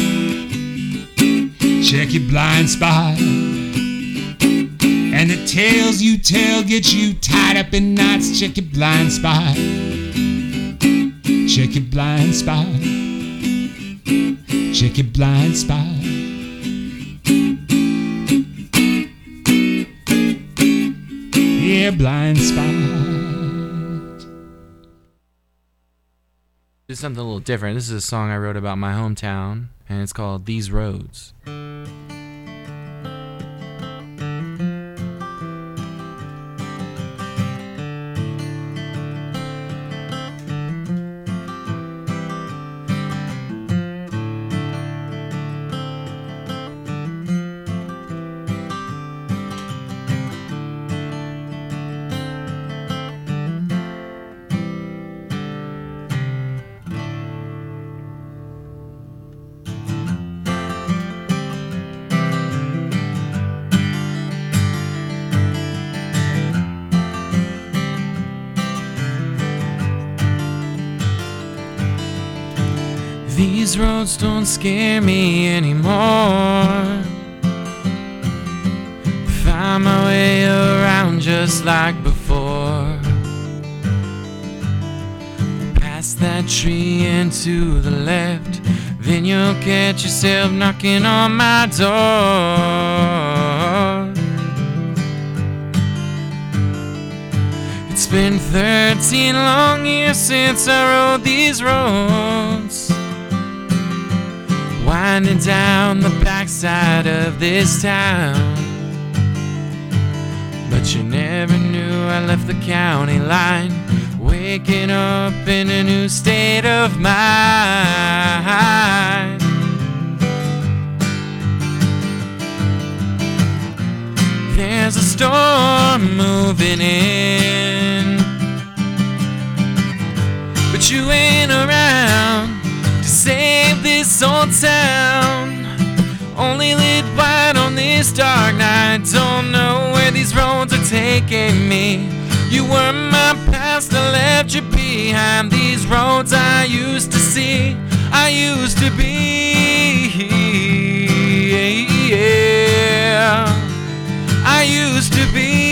Check your blind spot. And the tales you tell get you tied up in knots. Check your blind spot. Check your blind spot. Check your blind spot. Yeah, blind spot. This is something a little different. This is a song I wrote about my hometown, and it's called These Roads. Don't scare me anymore. Find my way around just like before. Past that tree and to the left, then you'll catch yourself knocking on my door. It's been Thirteen long years since I rode these roads, winding down the backside of this town. But you never knew I left the county line, waking up in a new state of mind. There's a storm moving in, but you ain't around this old town. Only lit white on this dark night. Don't know where these roads are taking me. You were my past, I left you behind. These roads I used to see, I used to be. Yeah. I used to be.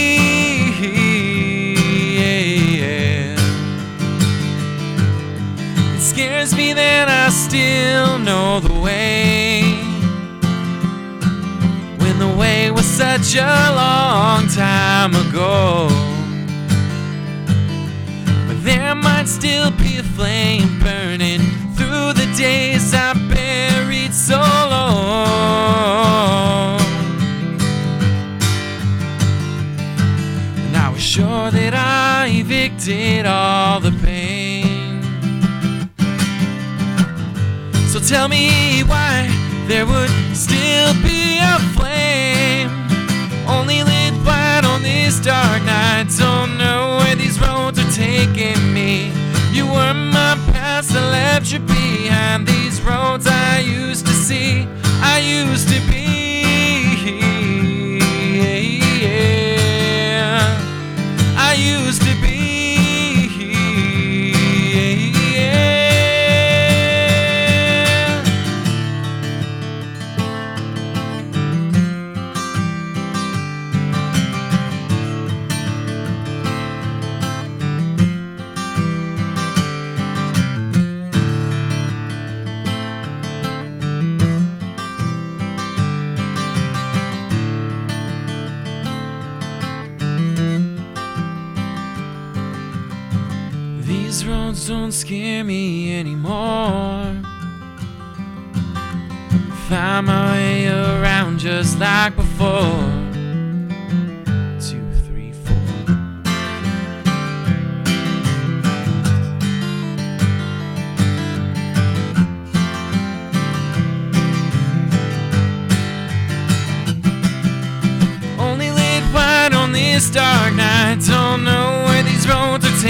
Scares me that I still know the way. When the way was such a long time ago. But there might still be a flame burning through the days I buried so long. And I was sure that I evicted all the tell me why there would still be a flame. Only lit white on this dark night. Don't know where these roads are taking me. You were my past, I left you behind. These roads I used to see, I used to be. These roads don't scare me anymore. Find my way around just like before. Two, three, four. Only lit white on this dark night. Don't know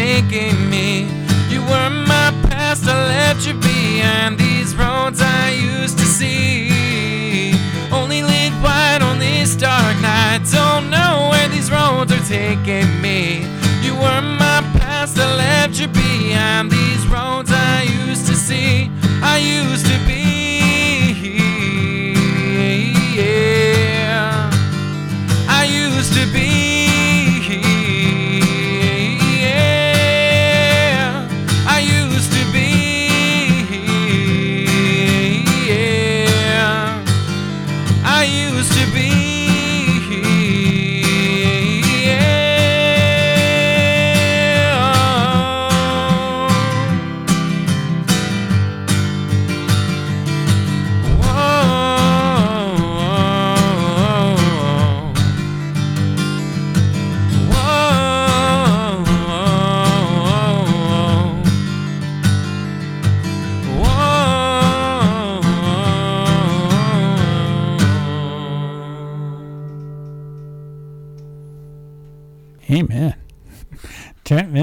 taking me. You were my past, I left you behind. These roads I used to see. Only lit white on this dark night. Don't know where these roads are taking me. You were my past, I left you behind. These roads I used to see. I used to be.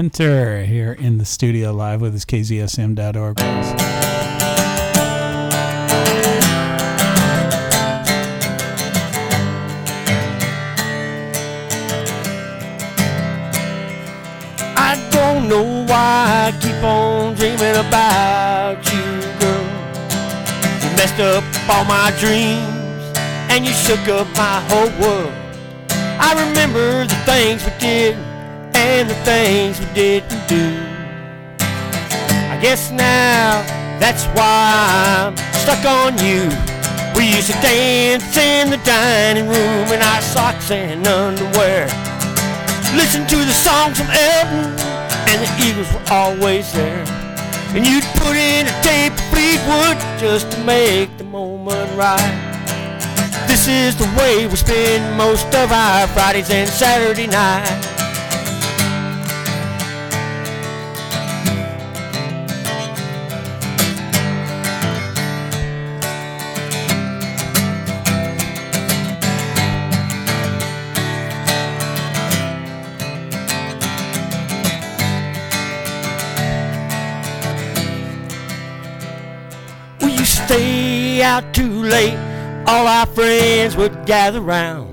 Ventura here in the studio live with his KZSM.org. I don't know why I keep on dreaming about you, girl. You messed up all my dreams and you shook up my whole world. I remember the things we did and the things we didn't do. I guess now that's why I'm stuck on you. We used to dance in the dining room in our socks and underwear. Listen to the songs from Elton and the Eagles were always there. And you'd put in a tape of Fleetwood just to make the moment right. This is the way we spend most of our Fridays and Saturday nights. Out too late. All our friends would gather round.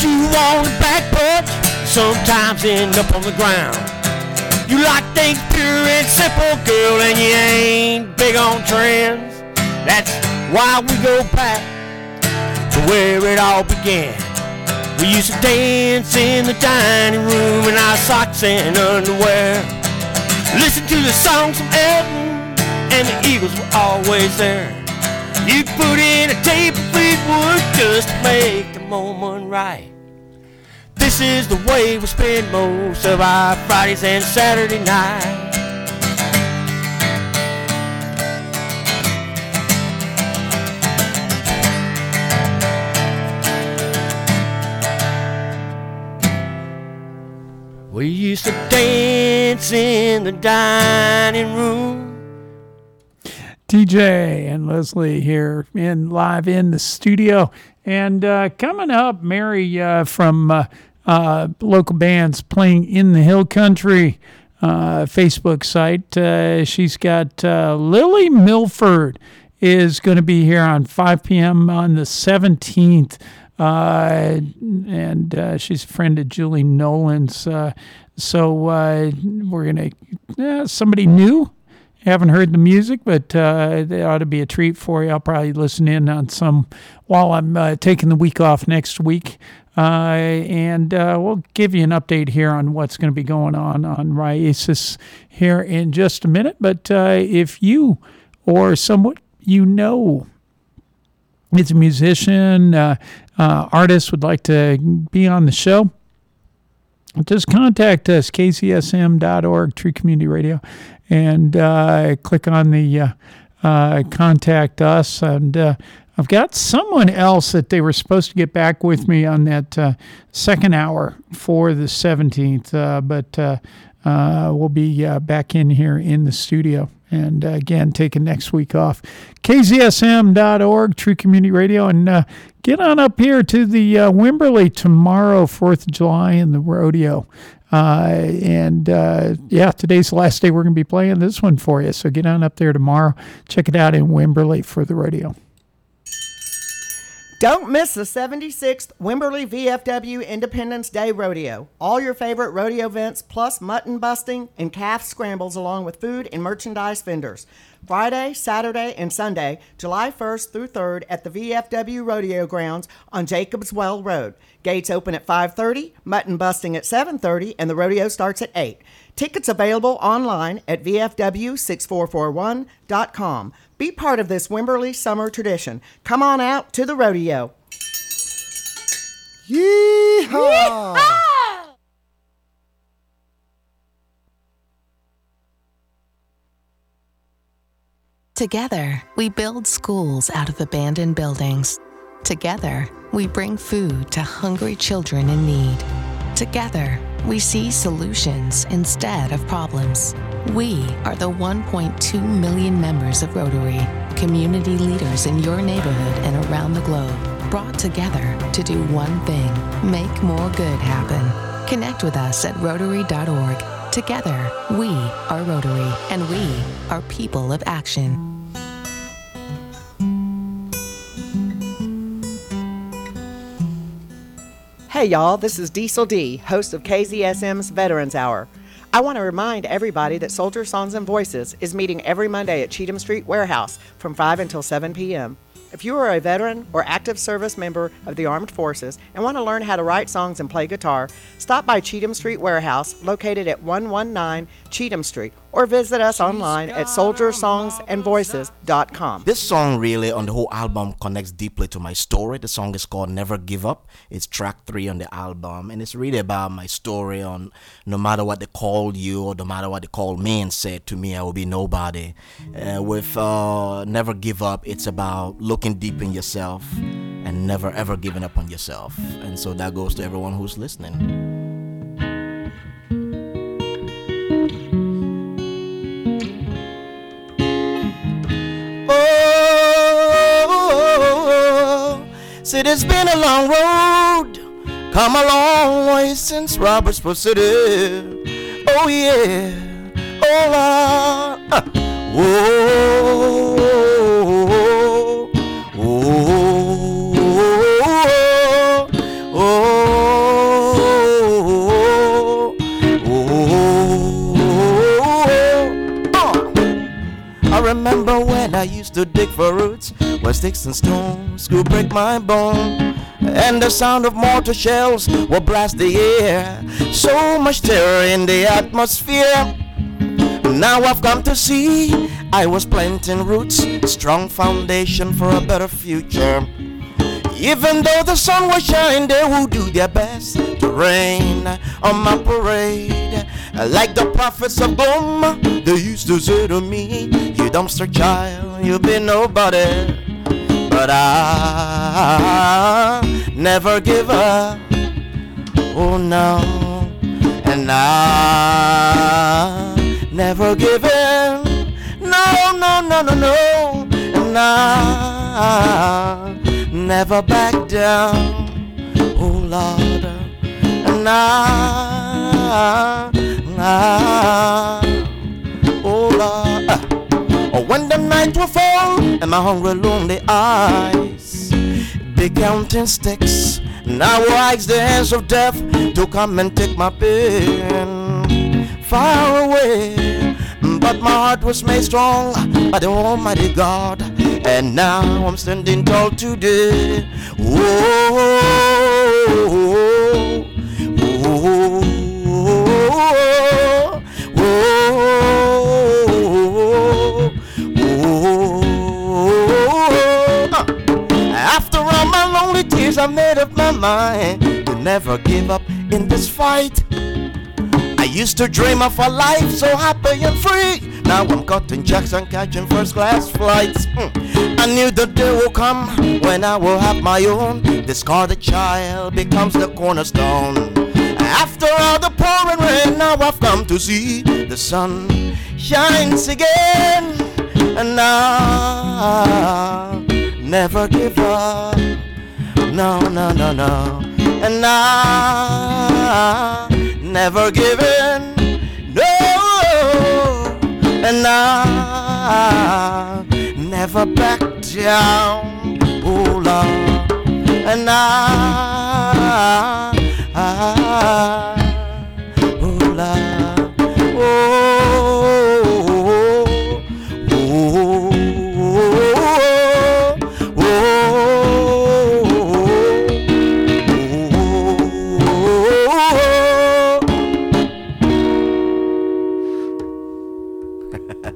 Chew on the back porch, sometimes end up on the ground. You like things pure and simple, girl, and you ain't big on trends. That's why we go back to where it all began. We used to dance in the dining room in our socks and underwear. Listen to the songs from Elton and the Eagles were always there. You put in a tape of Fleetwood just to make the moment right. This is the way we spend most of our Fridays and Saturday nights. We used to dance in the dining room. TJ and Leslie here in live in the studio. And uh, coming up, Mary uh, from uh, uh, local bands playing in the Hill Country uh, Facebook site. Uh, she's got Lily Milford is going to be here on 5 p.m. on the 17th. Uh, and she's a friend of Julie Nolan's. So we're going to, somebody new haven't heard the music, but uh, it ought to be a treat for you. I'll probably listen in on some while I'm uh, taking the week off next week. Uh, and uh, we'll give you an update here on what's going to be going on on Raices here in just a minute. But uh, if you or someone you know is a musician, uh, artist, would like to be on the show, just contact us, kzsm.org, True Community Radio, and uh, click on the uh, uh, contact us. And uh, I've got someone else that they were supposed to get back with me on that uh, second hour for the 17th, uh, but we'll be back in here in the studio. And again, taking next week off. KZSM.org, True Community Radio, and get on up here to the uh, Wimberley tomorrow, 4th of July, in the rodeo. Uh, and uh, yeah, today's the last day we're going to be playing this one for you. So get on up there tomorrow. Check it out in Wimberley for the rodeo. Don't miss the 76th Wimberley VFW Independence Day Rodeo. All your favorite rodeo events, plus mutton busting and calf scrambles, along with food and merchandise vendors. Friday, Saturday, and Sunday, July 1st through 3rd at the VFW Rodeo Grounds on Jacobs Well Road. Gates open at 5:30, mutton busting at 7:30, and the rodeo starts at 8. Tickets available online at vfw6441.com. Be part of this Wimberley summer tradition. Come on out to the rodeo. Yeehaw! Together, we build schools out of abandoned buildings. Together, we bring food to hungry children in need. Together, we see solutions instead of problems. We are the 1.2 million members of Rotary, community leaders in your neighborhood and around the globe, brought together to do one thing make more good happen. Connect with us at Rotary.org. Together, we are Rotary, and we are people of action. Hey y'all, this is Diesel D, host of KZSM's Veterans Hour. I want to remind everybody that Soldier Songs and Voices is meeting every Monday at Cheatham Street Warehouse from 5 until 7 p.m. If you are a veteran or active service member of the Armed Forces and want to learn how to write songs and play guitar, stop by Cheatham Street Warehouse located at 119 Cheatham Street or visit us online at soldiersongsandvoices.com. This song really on the whole album connects deeply to my story. The song is called Never Give Up. It's track three on the album, and it's really about my story on no matter what they called you or no matter what they called me and said to me, I will be nobody. Uh, with uh, Never Give Up, it's about looking deep in yourself and never ever giving up on yourself. And so that goes to everyone who's listening. It's been a long road, come a long way since Robertsport City. Oh yeah, oh Lord. Uh. Whoa, whoa, whoa, whoa, uh. I remember when I used to dig for roots where sticks and stones could break my bone. And the sound of mortar shells will blast the air. So much terror in the atmosphere. Now I've come to see I was planting roots, strong foundation for a better future. Even though the sun was shining, they will do their best to rain on my parade. Like the prophets of Goma, they used to say to me, You dumpster child, you'll be nobody. But I never give up. Oh no, and I never give in. No, no, no, no, no, and I never back down. Oh Lord, and I, I. Oh, when the night will fall and my hungry, lonely eyes be counting sticks, and I ask the hands of death to come and take my pain far away. But my heart was made strong by the Almighty God, and now I'm standing tall today. Whoa, I made up my mind to never give up in this fight. I used to dream of a life so happy and free. Now I'm cutting checks and catching first class flights. Mm. I knew the day will come when I will have my own. Discarded child becomes the cornerstone. After all the pouring rain, now I've come to see the sun shines again. And I never give up. No, no, no, no. And I never give in. No, and I never back down. Oh Lord, and I, I oh Lord,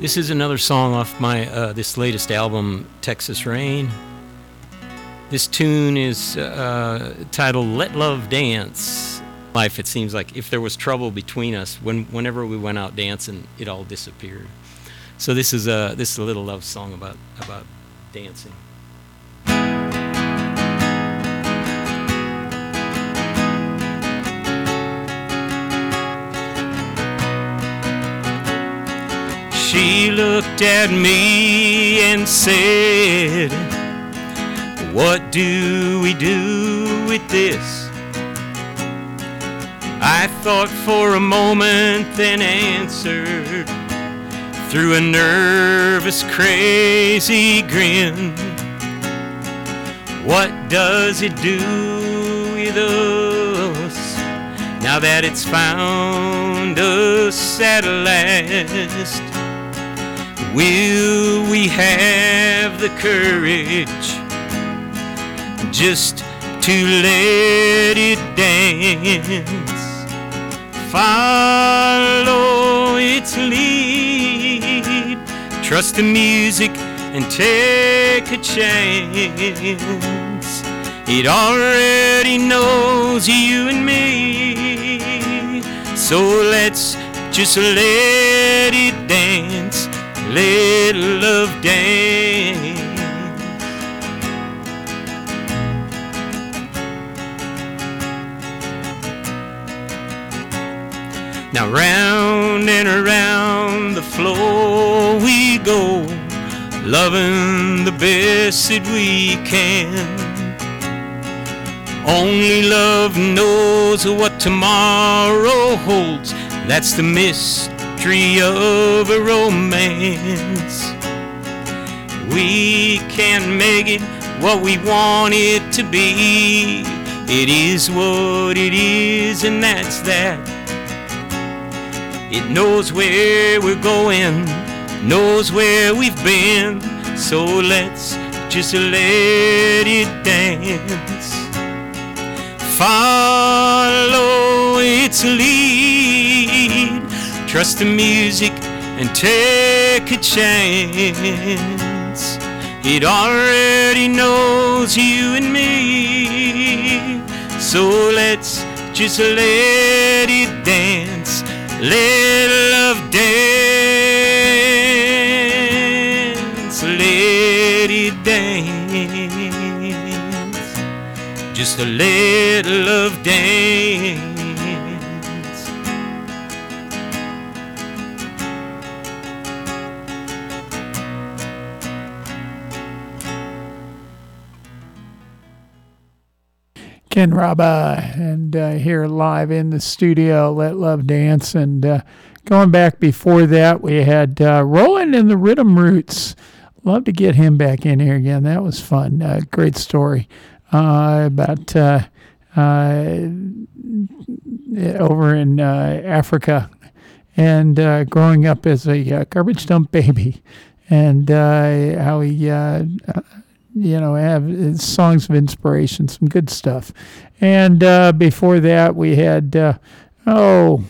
This is another song off my uh, this latest album, Texas Rain. This tune is uh, titled "Let Love Dance." Life, it seems like if there was trouble between us, when whenever we went out dancing, it all disappeared. So this is a this is a little love song about about dancing. She looked at me and said, What do we do with this? I thought for a moment, then answered through a nervous, crazy grin. What does it do with us now that it's found us at last? Will we have the courage just to let it dance? Follow its lead Trust the music and take a chance. It already knows you and me. So let's just let it dance. Let love dance. Now round and around the floor we go, loving the best that we can. Only love knows what tomorrow holds. That's the mystery of a romance. We can't make it what we want it to be. It is what it is, and that's that. It knows where we're going, knows where we've been. So let's just let it dance. Follow its lead. Trust the music and take a chance. It already knows you and me. So let's just let it dance. Let love dance. Let it dance. Just a little love dance. Ken Raba, and uh, here live in the studio, Let Love Dance. And uh, going back before that, we had uh, Roland and the Rhythm Roots. Love to get him back in here again. That was fun. Uh, great story uh, about uh, uh, over in Africa and growing up as a garbage dump baby, and how he. You know, have uh, songs of inspiration, some good stuff. And uh, before that, we had, uh, oh,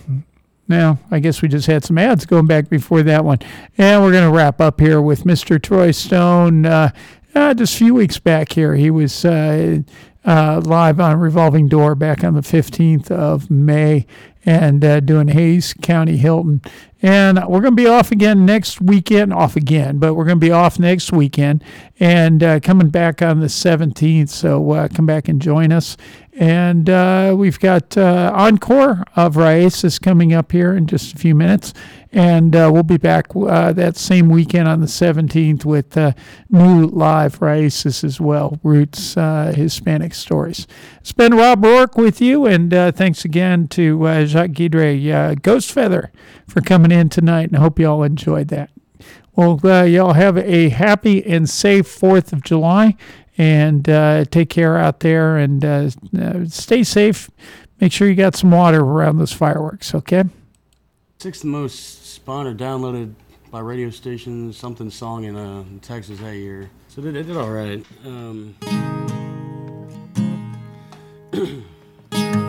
now I guess we just had some ads going back before that one. And we're going to wrap up here with Mr. Troy Stone. Uh, uh, just a few weeks back here, he was uh, live on Revolving Door back on the 15th of May and doing Hays County Hilton. And we're going to be off again next weekend, off again, but we're going to be off next weekend and uh, coming back on the 17th. So uh, come back and join us. And uh, we've got uh, Encore of Raices coming up here in just a few minutes. And uh, we'll be back uh, that same weekend on the 17th with new live Raices as well, Roots Hispanic Stories. It's been Rob Rourke with you, and thanks again to Jacques Guidry, Ghost Feather, for coming in tonight, and I hope you all enjoyed that. Well, uh, y'all have a happy and safe 4th of July, and uh, take care out there, and uh, uh, stay safe. Make sure you got some water around those fireworks, okay? Sixth most spun or downloaded by radio stations, something song in uh, Texas that year. So they, they did all right. Um,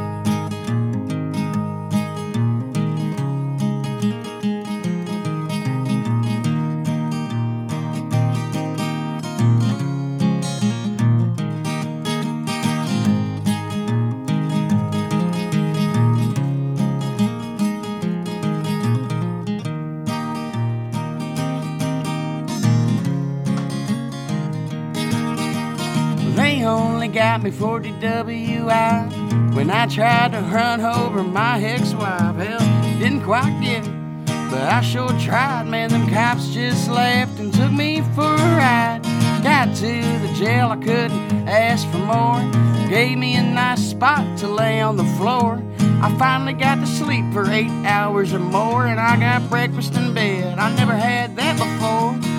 got me for DWI when I tried to run over my ex-wife. Hell, didn't quite get it, but I sure tried. Man, them cops just left and took me for a ride. Got to the jail, I couldn't ask for more. Gave me a nice spot to lay on the floor. I finally got to sleep for eight hours or more, and I got breakfast in bed. I never had that before.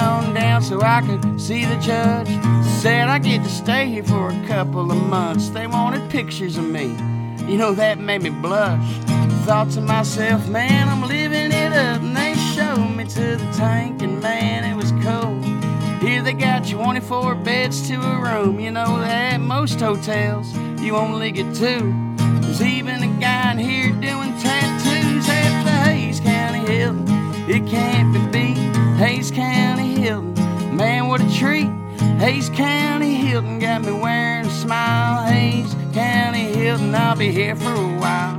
On down so I could see the judge. Said I get to stay here for a couple of months. They wanted pictures of me. You know, that made me blush. Thought to myself, man, I'm living it up. And they showed me to the tank, and man, it was cold. Here they got you 24 beds to a room. You know that at most hotels, you only get two. There's even a guy in here doing tattoos at the Hays County Hilton. It can't be beat. Hays County Hilton, man, what a treat. Hays County Hilton got me wearing a smile. Hays County Hilton, I'll be here for a while.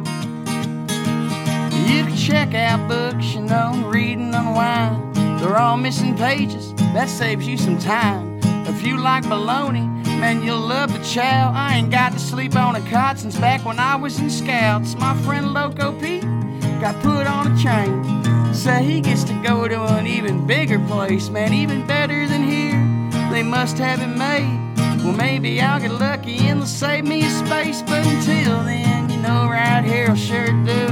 You can check out books, you know, reading on wine. They're all missing pages, that saves you some time. If you like bologna, man, you'll love the chow. I ain't got to sleep on a cot since back when I was in scouts. My friend Loco Pete got put on a train. Say uh, he gets to go to an even bigger place, man, even better than here. They must have it made. Well, maybe I'll get lucky and they'll save me a space. But until then, you know, right here I'll sure do.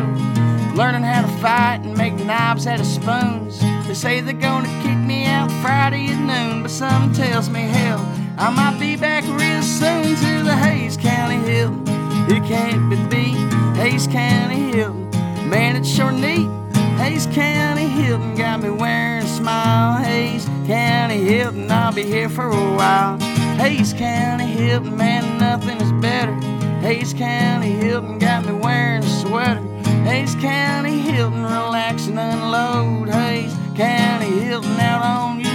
Learning how to fight and make knives out of spoons. They say they're gonna kick me out Friday at noon, but something tells me hell, I might be back real soon to the Hays County Hill. It can't be beat, Hays County Hill. Man, it's sure neat. Hays County Hilton got me wearing a smile. Hays County Hilton, I'll be here for a while. Hays County Hilton, man, nothing is better. Hays County Hilton got me wearing a sweater. Hays County Hilton, relax and unload. Hays County Hilton out on